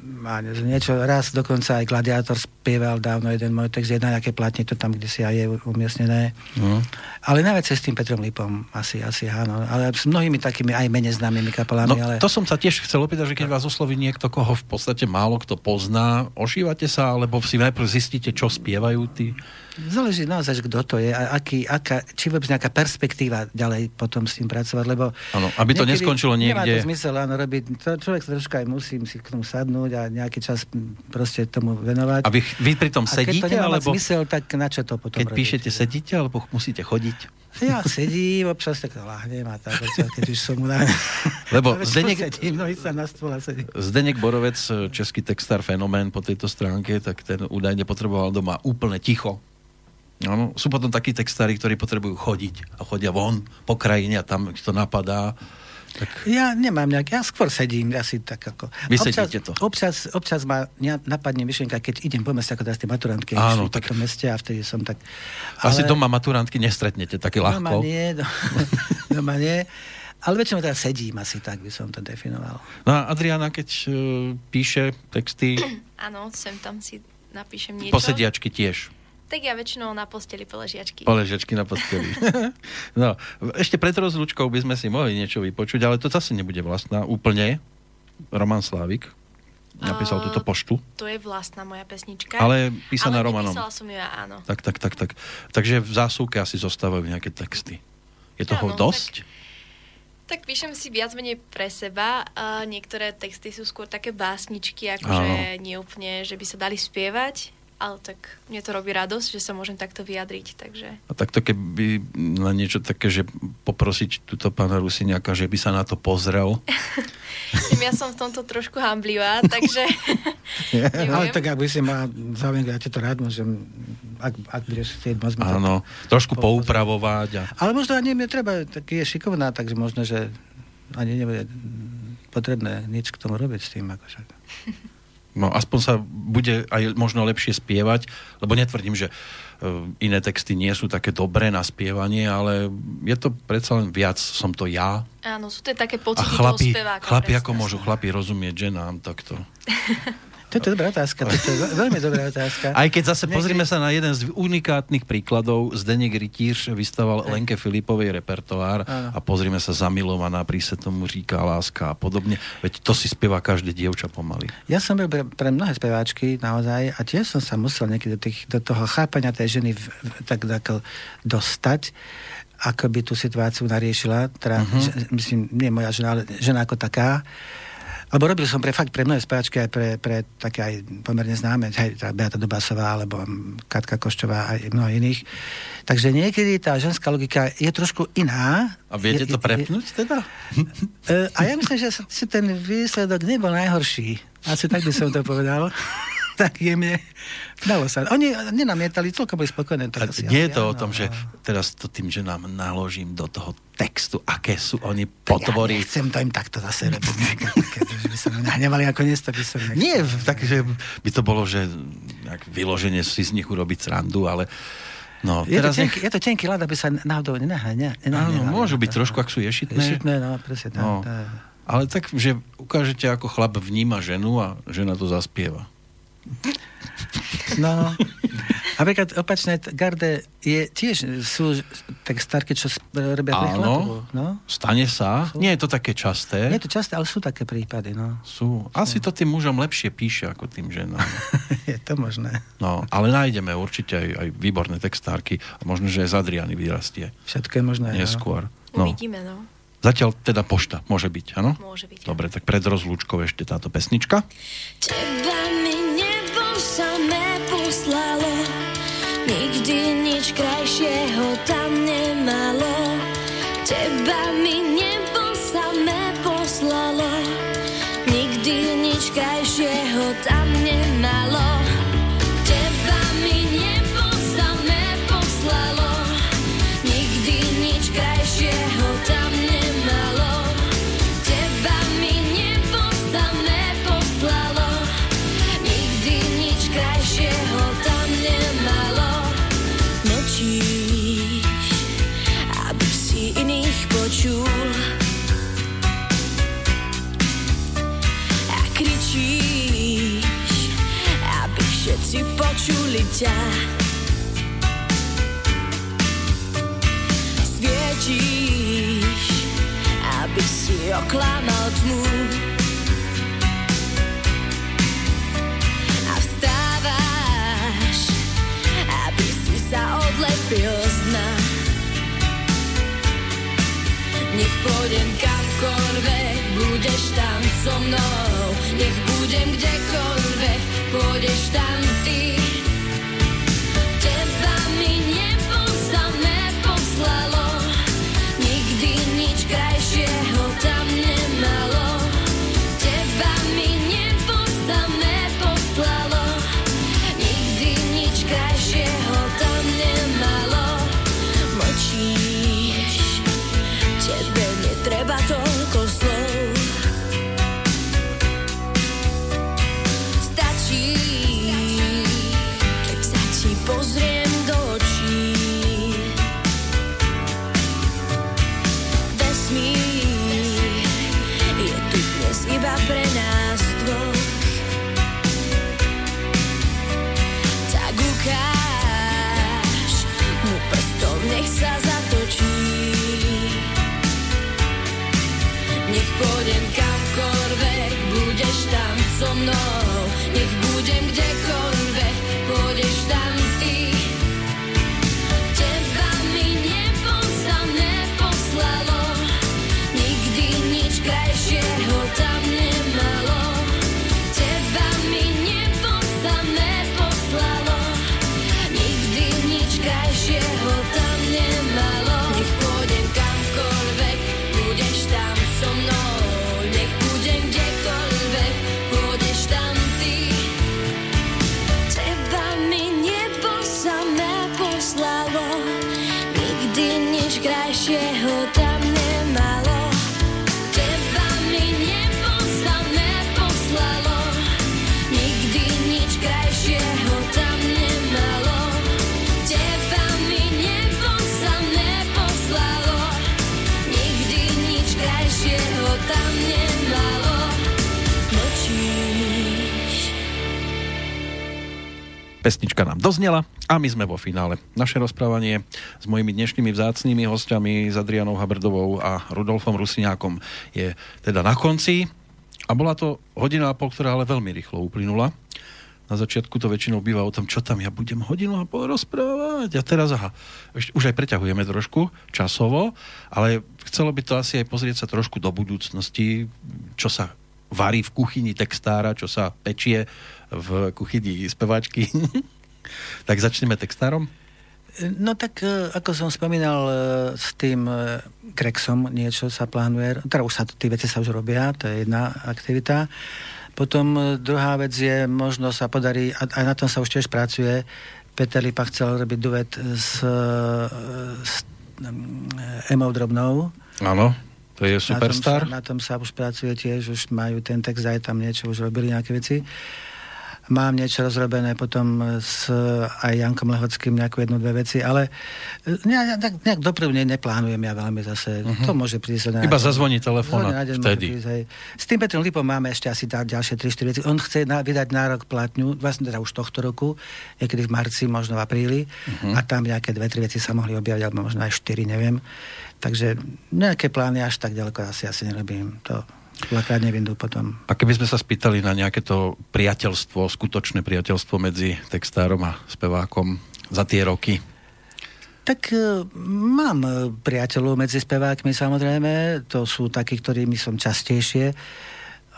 S2: Ne- niečo, raz dokonca aj Gladiátor spieval dávno jeden môj text, jedna nejaké platne, to tam, kde si aj je umiestnené.
S3: No.
S2: Ale najviac s tým Petrom Lipom, asi, asi áno. Ale s mnohými takými aj menej známymi
S3: No,
S2: kapelami, ale...
S3: to som sa tiež chcel opýtať, že keď vás osloví niekto, koho v podstate málo kto pozná, ošívate sa, alebo si najprv zistíte, čo spievajú tí?
S2: Záleží naozaj, kto to je a aký, aká, či vôbec nejaká perspektíva ďalej potom s tým pracovať, lebo...
S3: Áno, aby to neskončilo
S2: Nemá
S3: niekde-
S2: to zmysel, áno, robiť... To, človek sa troška aj musí si k tomu sadnúť a nejaký čas proste tomu venovať.
S3: A vy, vy pri tom
S2: a keď to
S3: sedíte,
S2: nemá
S3: alebo
S2: zmysel, tak na čo to potom
S3: keď
S2: robiť?
S3: píšete, sedíte, alebo musíte chodiť?
S2: Ja sedím, občas tak lahnem a tak, občas, keď už som na...
S3: Lebo Zdeněk-
S2: sedím, no sa na stôl a sedím.
S3: Zdenek Borovec, český textár fenomén po tejto stránke, tak ten údajne potreboval doma úplne ticho. Áno, sú potom takí textári, ktorí potrebujú chodiť a chodia von po krajine a tam ich to napadá. Tak
S2: Ja nemám nejak, ja skôr sedím, asi tak ako...
S3: Vy
S2: občas,
S3: to.
S2: Občas, občas ma ne- napadne myšlienka, keď idem po meste, ako teraz tie maturantky,
S3: Áno, tak-
S2: po meste a vtedy som tak...
S3: Asi doma maturantky nestretnete také
S2: Doma
S3: ľahko.
S2: nie, do, doma nie. Ale väčšinou teda sedím asi tak, by som to definoval.
S3: No a Adriana, keď e, píše texty,
S4: Áno, sem tam si napíšem niečo.
S3: posediačky tiež.
S4: Tak ja väčšinou na posteli poležiačky.
S3: Poležečky na posteli. no, ešte pred rozlúčkou by sme si mohli niečo vypočuť, ale to zase nebude vlastná úplne. Roman Slávik napísal
S4: A-
S3: túto poštu,
S4: To je vlastná moja pesnička.
S3: ale písaná
S4: ale
S3: Romanom.
S4: nepísala som ju ja, áno.
S3: Tak, tak, tak, tak. Takže v zásuvke asi zostávajú nejaké texty. Je toho
S4: Áno,
S3: dosť?
S4: Tak píšem si viac menej pre seba. A niektoré texty sú skôr také básničky, akože nie úplne, že by sa dali spievať. Ale tak mne to robí radosť, že sa môžem takto vyjadriť, takže...
S3: A takto keby na niečo také, že poprosiť túto pána Rusiniaka, že by sa na to pozrel.
S4: Ja som v tomto trošku hamblivá, takže...
S2: Ale tak ak by si ma zaujímavý, ja ti to rád môžem, ak, ak budeš chcieť, môžeme
S3: Áno, trošku
S2: Po-
S3: poupravovať. A...
S2: Ale možno ani nie treba, tak je šikovná, takže možno, že ani nebude potrebné nič k tomu robiť s tým. Akože.
S3: No, aspoň sa bude aj možno lepšie spievať, lebo netvrdím, že e, iné texty nie sú také dobré na spievanie, ale je to predsa len viac, som to ja.
S4: Áno, sú to také
S3: A
S4: pocity
S3: chlapi,
S4: toho speváka.
S3: chlapi
S4: presne.
S3: ako môžu chlapi rozumieť ženám takto.
S2: To je dobrá otázka, to je ve- veľmi dobrá otázka.
S3: Aj keď zase
S2: Niekedy-
S3: pozrime sa na jeden z unikátnych príkladov, Zdeněk Rytíř vystaval Lenke Filipovej repertoár
S2: Áno.
S3: a pozrime sa zamilovaná, pri se tomu říká láska a podobne. Veď to si spieva každé dievča pomaly.
S2: Ja som bol pre, pre mnohé speváčky naozaj a tiež som sa musel niekedy do, tých, do toho chápania tej ženy v, v, tak ako dostať ako by tú situáciu nariešila, teda, uh-huh. že, myslím, nie moja žena, ale žena ako taká. Lebo robil som pre fakt pre mnohé speváčky, aj pre, pre také aj pomerne známe, aj tá Beata Dubasová, alebo Katka Koščová, aj mnoho iných. Takže niekedy tá ženská logika je trošku iná.
S3: A viete
S2: Je-
S3: to prepnúť teda?
S2: E, A ja myslím, že si ten výsledok nebol najhorší. Asi tak by som to povedal. tak jemne. Dalo sa. Oni nenamietali, celkom boli spokojné. Tak asi,
S3: nie je to o tom, že
S2: no.
S3: teraz to tým, že nám naložím do toho textu, aké sú oni
S2: Ja
S3: potvory.
S2: nechcem to im takto zase robiť. že by sa nahnevali ako dnes, to by som nechcel.
S3: Nie, tak, že by to bolo, že vyloženie si z nich urobiť srandu, ale no,
S2: Je to,
S3: teraz nech...
S2: tenký, je to tenký ľad, aby sa náhodou nenaháňa.
S3: Áno, môžu byť trošku, ak sú ješitné.
S2: Ješitné, no, presne.
S3: No. Ale tak, že ukážete, ako chlap vníma ženu a žena to zaspieva.
S2: No, napríklad opačné garde je tiež, sú textárky, čo sp- robia pre chlapov.
S3: Áno,
S2: No.
S3: stane sa. Nie je to také časté.
S2: Nie je to časté, ale sú také prípady, no.
S3: Sú. Asi to tým mužom lepšie píše ako tým ženám.
S2: je to možné.
S3: No, ale nájdeme určite aj, aj výborné textárky a možno, že aj z Adriany vyrastie
S2: Všetko je možné.
S3: neskôr. No.
S4: Uvidíme, no.
S3: Zatiaľ teda pošta, môže byť, áno?
S4: Môže byť.
S3: Dobre, tak pred rozlúčkou ešte táto pesnička.
S6: Teba mi nebo samé poslalo, nikdy nič krajšieho tam nemalo. Teba mi nebo samé poslalo, ťa. Svietíš, aby si oklamal tmu. A vstávaš, aby si sa odlepil z dna. Nech pôjdem kamkoľvek, budeš tam so mnou. Nech budem kdekoľvek, pôjdeš tam
S3: Doznela a my sme vo finále. Naše rozprávanie s mojimi dnešnými vzácnými hostiami, s Adrianou Habrdovou a Rudolfom Rusiniákom je teda na konci. A bola to hodina a pol, ktorá ale veľmi rýchlo uplynula. Na začiatku to väčšinou býva o tom, čo tam ja budem hodinu a pol rozprávať. A teraz, aha, už aj preťahujeme trošku časovo, ale chcelo by to asi aj pozrieť sa trošku do budúcnosti, čo sa varí v kuchyni textára, čo sa pečie v kuchyni speváčky. tak začneme textárom?
S2: No tak, e, ako som spomínal, e, s tým e, Grexom niečo sa plánuje, teda už sa, tie veci sa už robia, to je jedna aktivita. Potom druhá vec je, možno sa podarí, a aj na tom sa už tiež pracuje, Peter Lipa chcel robiť duet s, s Emou Drobnou.
S3: Áno, to je superstar.
S2: Na tom, sa, na tom sa už pracuje tiež, už majú ten text, aj tam niečo, už robili nejaké veci. Mám niečo rozrobené potom s aj Jankom Lehockým nejakú jednu, dve veci, ale e, nejak, nejak, dopredu ne, neplánujem ja veľmi zase. Uh-huh. To môže prísť. Na,
S3: Iba zazvoní telefón a vtedy.
S2: prísť, hej. S tým Petrom Lipom máme ešte asi tá ďalšie 3-4 veci. On chce na, vydať na rok platňu, vlastne teda už tohto roku, niekedy v marci, možno v apríli, uh-huh. a tam nejaké dve, tri veci sa mohli objaviť, alebo možno aj 4, neviem. Takže nejaké plány až tak ďaleko asi asi nerobím. To dvakrát nevyndú potom.
S3: A keby sme sa spýtali na nejaké to priateľstvo, skutočné priateľstvo medzi textárom a spevákom za tie roky,
S2: Tak e, mám e, priateľov medzi spevákmi samozrejme, to sú takí, ktorými som častejšie,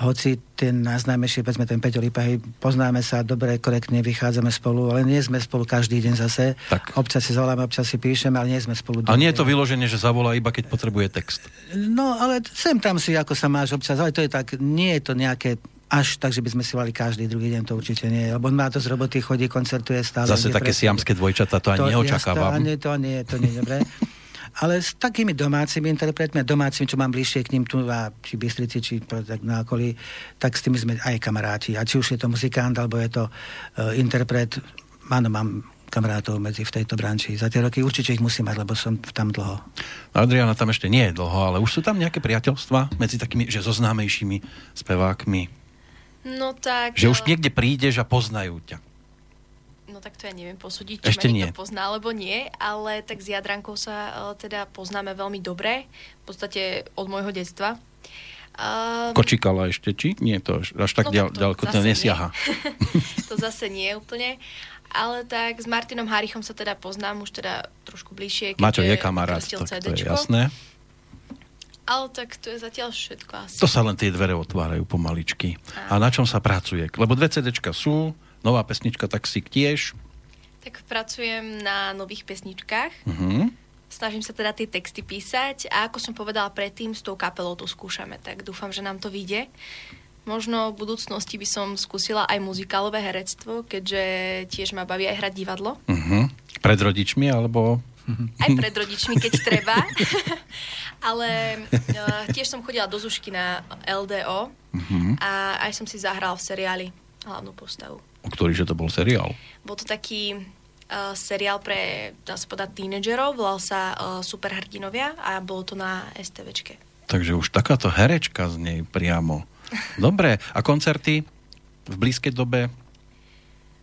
S2: hoci ten najznámejší, povedzme ten Peťo Lipaj, poznáme sa dobre, korektne, vychádzame spolu, ale nie sme spolu každý deň zase.
S3: Tak.
S2: Občas si zavoláme, občas si píšeme, ale nie sme spolu.
S3: a nie je to
S2: denne.
S3: vyloženie, že zavolá iba keď potrebuje text.
S2: No, ale sem tam si, ako sa máš občas, ale to je tak, nie je to nejaké až tak, že by sme si volali každý druhý deň, to určite nie. Lebo on má to z roboty, chodí, koncertuje stále.
S3: Zase také siamské dvojčata, to ani neočakávam.
S2: Ja, to, to nie, to nie je dobré. Ale s takými domácimi interpretmi a domácimi, čo mám bližšie k ním tu, a či Bystrici, či tak na okolí, tak s tými sme aj kamaráti. A či už je to muzikant, alebo je to uh, interpret, áno, mám kamarátov medzi v tejto branči. Za tie roky určite ich musím mať, lebo som tam dlho.
S3: Adriana tam ešte nie je dlho, ale už sú tam nejaké priateľstva medzi takými, že so známejšími spevákmi.
S4: No tak...
S3: Že už
S4: eh,
S3: niekde prídeš a poznajú ťa.
S4: No tak to ja neviem posúdiť, či
S3: Ešte
S4: ma
S3: nie.
S4: niekto pozná, alebo nie, ale tak s Jadrankou sa uh, teda poznáme veľmi dobre, v podstate od môjho detstva. Um,
S3: Kočikala ešte, či? Nie, to až, tak
S4: No
S3: ďal,
S4: tak to
S3: ďaleko to nesiaha.
S4: to zase nie úplne. Ale tak s Martinom Harichom sa teda poznám už teda trošku bližšie.
S3: Maťo je kamarát, to, to je
S4: CDčko.
S3: jasné.
S4: Ale tak to je zatiaľ všetko asi.
S3: To sa len tie dvere otvárajú pomaličky. A na čom sa pracuje? Lebo dve CDčka sú, nová pesnička Taxík tiež.
S4: Tak pracujem na nových pesničkách.
S3: Uh-huh.
S4: Snažím sa teda tie texty písať a ako som povedala predtým, s tou kapelou to skúšame, tak dúfam, že nám to vyjde. Možno v budúcnosti by som skúsila aj muzikálové herectvo, keďže tiež ma baví aj hrať divadlo.
S3: Uh-huh. Pred rodičmi, alebo...
S4: Aj pred rodičmi, keď treba. Ale uh, tiež som chodila do Zušky na LDO
S3: Uh-huh.
S4: a aj som si zahral v seriáli hlavnú postavu.
S3: O ktorý, že to bol seriál.
S4: Bol to taký uh, seriál pre, dá sa povedať, tínedžerov, volal sa uh, Superhrdinovia a bolo to na STVčke.
S3: Takže už takáto herečka z nej priamo. Dobre, a koncerty v blízkej dobe?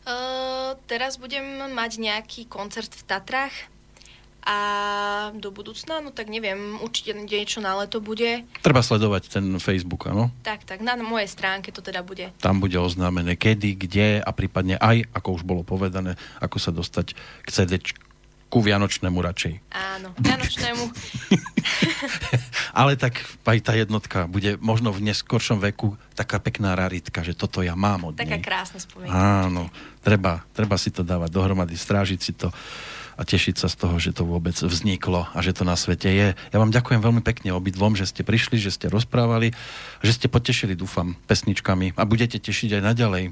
S4: Uh, teraz budem mať nejaký koncert v Tatrách a do budúcna, no tak neviem, určite niečo na leto bude.
S3: Treba sledovať ten Facebook, áno?
S4: Tak, tak, na mojej stránke to teda bude.
S3: Tam bude oznámené kedy, kde a prípadne aj, ako už bolo povedané, ako sa dostať k CD ku Vianočnému radšej.
S4: Áno, Vianočnému.
S3: Ale tak aj tá jednotka bude možno v neskoršom veku taká pekná raritka, že toto ja mám od
S4: Taká
S3: nej.
S4: krásna spomienka.
S3: Áno, treba, treba si to dávať dohromady, strážiť si to a tešiť sa z toho, že to vôbec vzniklo a že to na svete je. Ja vám ďakujem veľmi pekne obidvom, že ste prišli, že ste rozprávali, že ste potešili, dúfam, pesničkami a budete tešiť aj naďalej.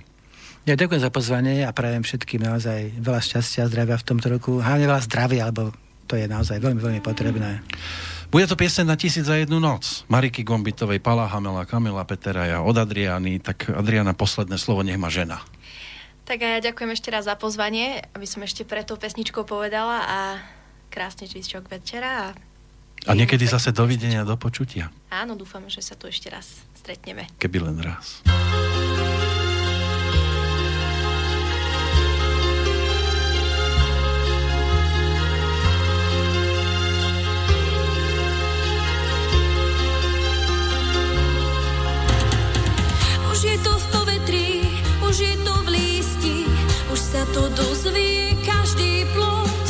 S2: Ja ďakujem za pozvanie a prajem všetkým naozaj veľa šťastia a zdravia v tomto roku. Hlavne veľa zdravia, lebo to je naozaj veľmi, veľmi potrebné.
S3: Bude to pieseň na tisíc za jednu noc. Mariky Gombitovej, Pala Hamela, Kamila Peteraja, od Adriany. Tak Adriana, posledné slovo nech má žena.
S4: Tak a ja ďakujem ešte raz za pozvanie, aby som ešte pre tou pesničkou povedala a krásny zvyšok večera. A,
S3: A niekedy zase dovidenia, do počutia.
S4: Áno, dúfam, že sa tu ešte raz stretneme.
S3: Keby len raz.
S6: Už je to to dozvie každý plod.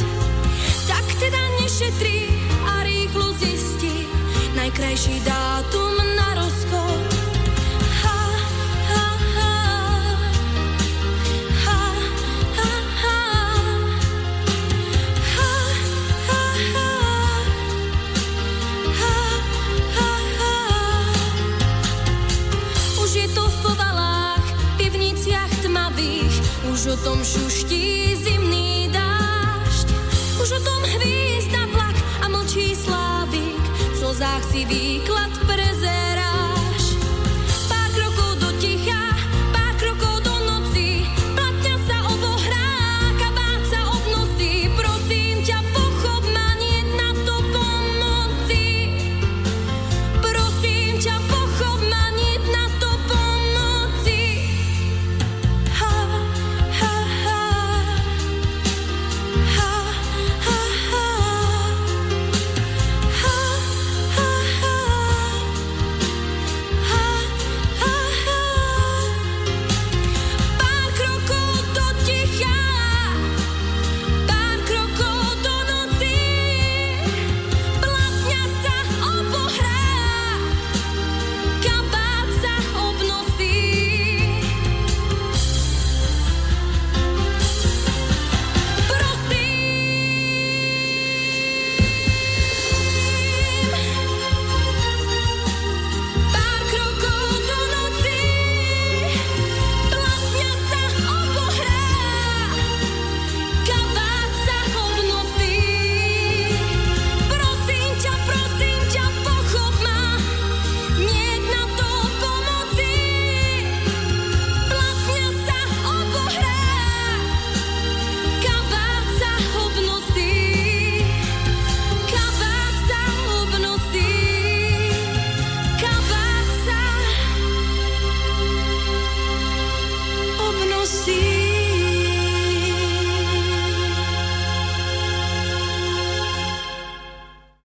S6: Tak teda nešetrí a rýchlo zistí najkrajší dátum mostom šuští zimný dážď. Už o tom hvízda vlak a mlčí slávik, v slzách si výklad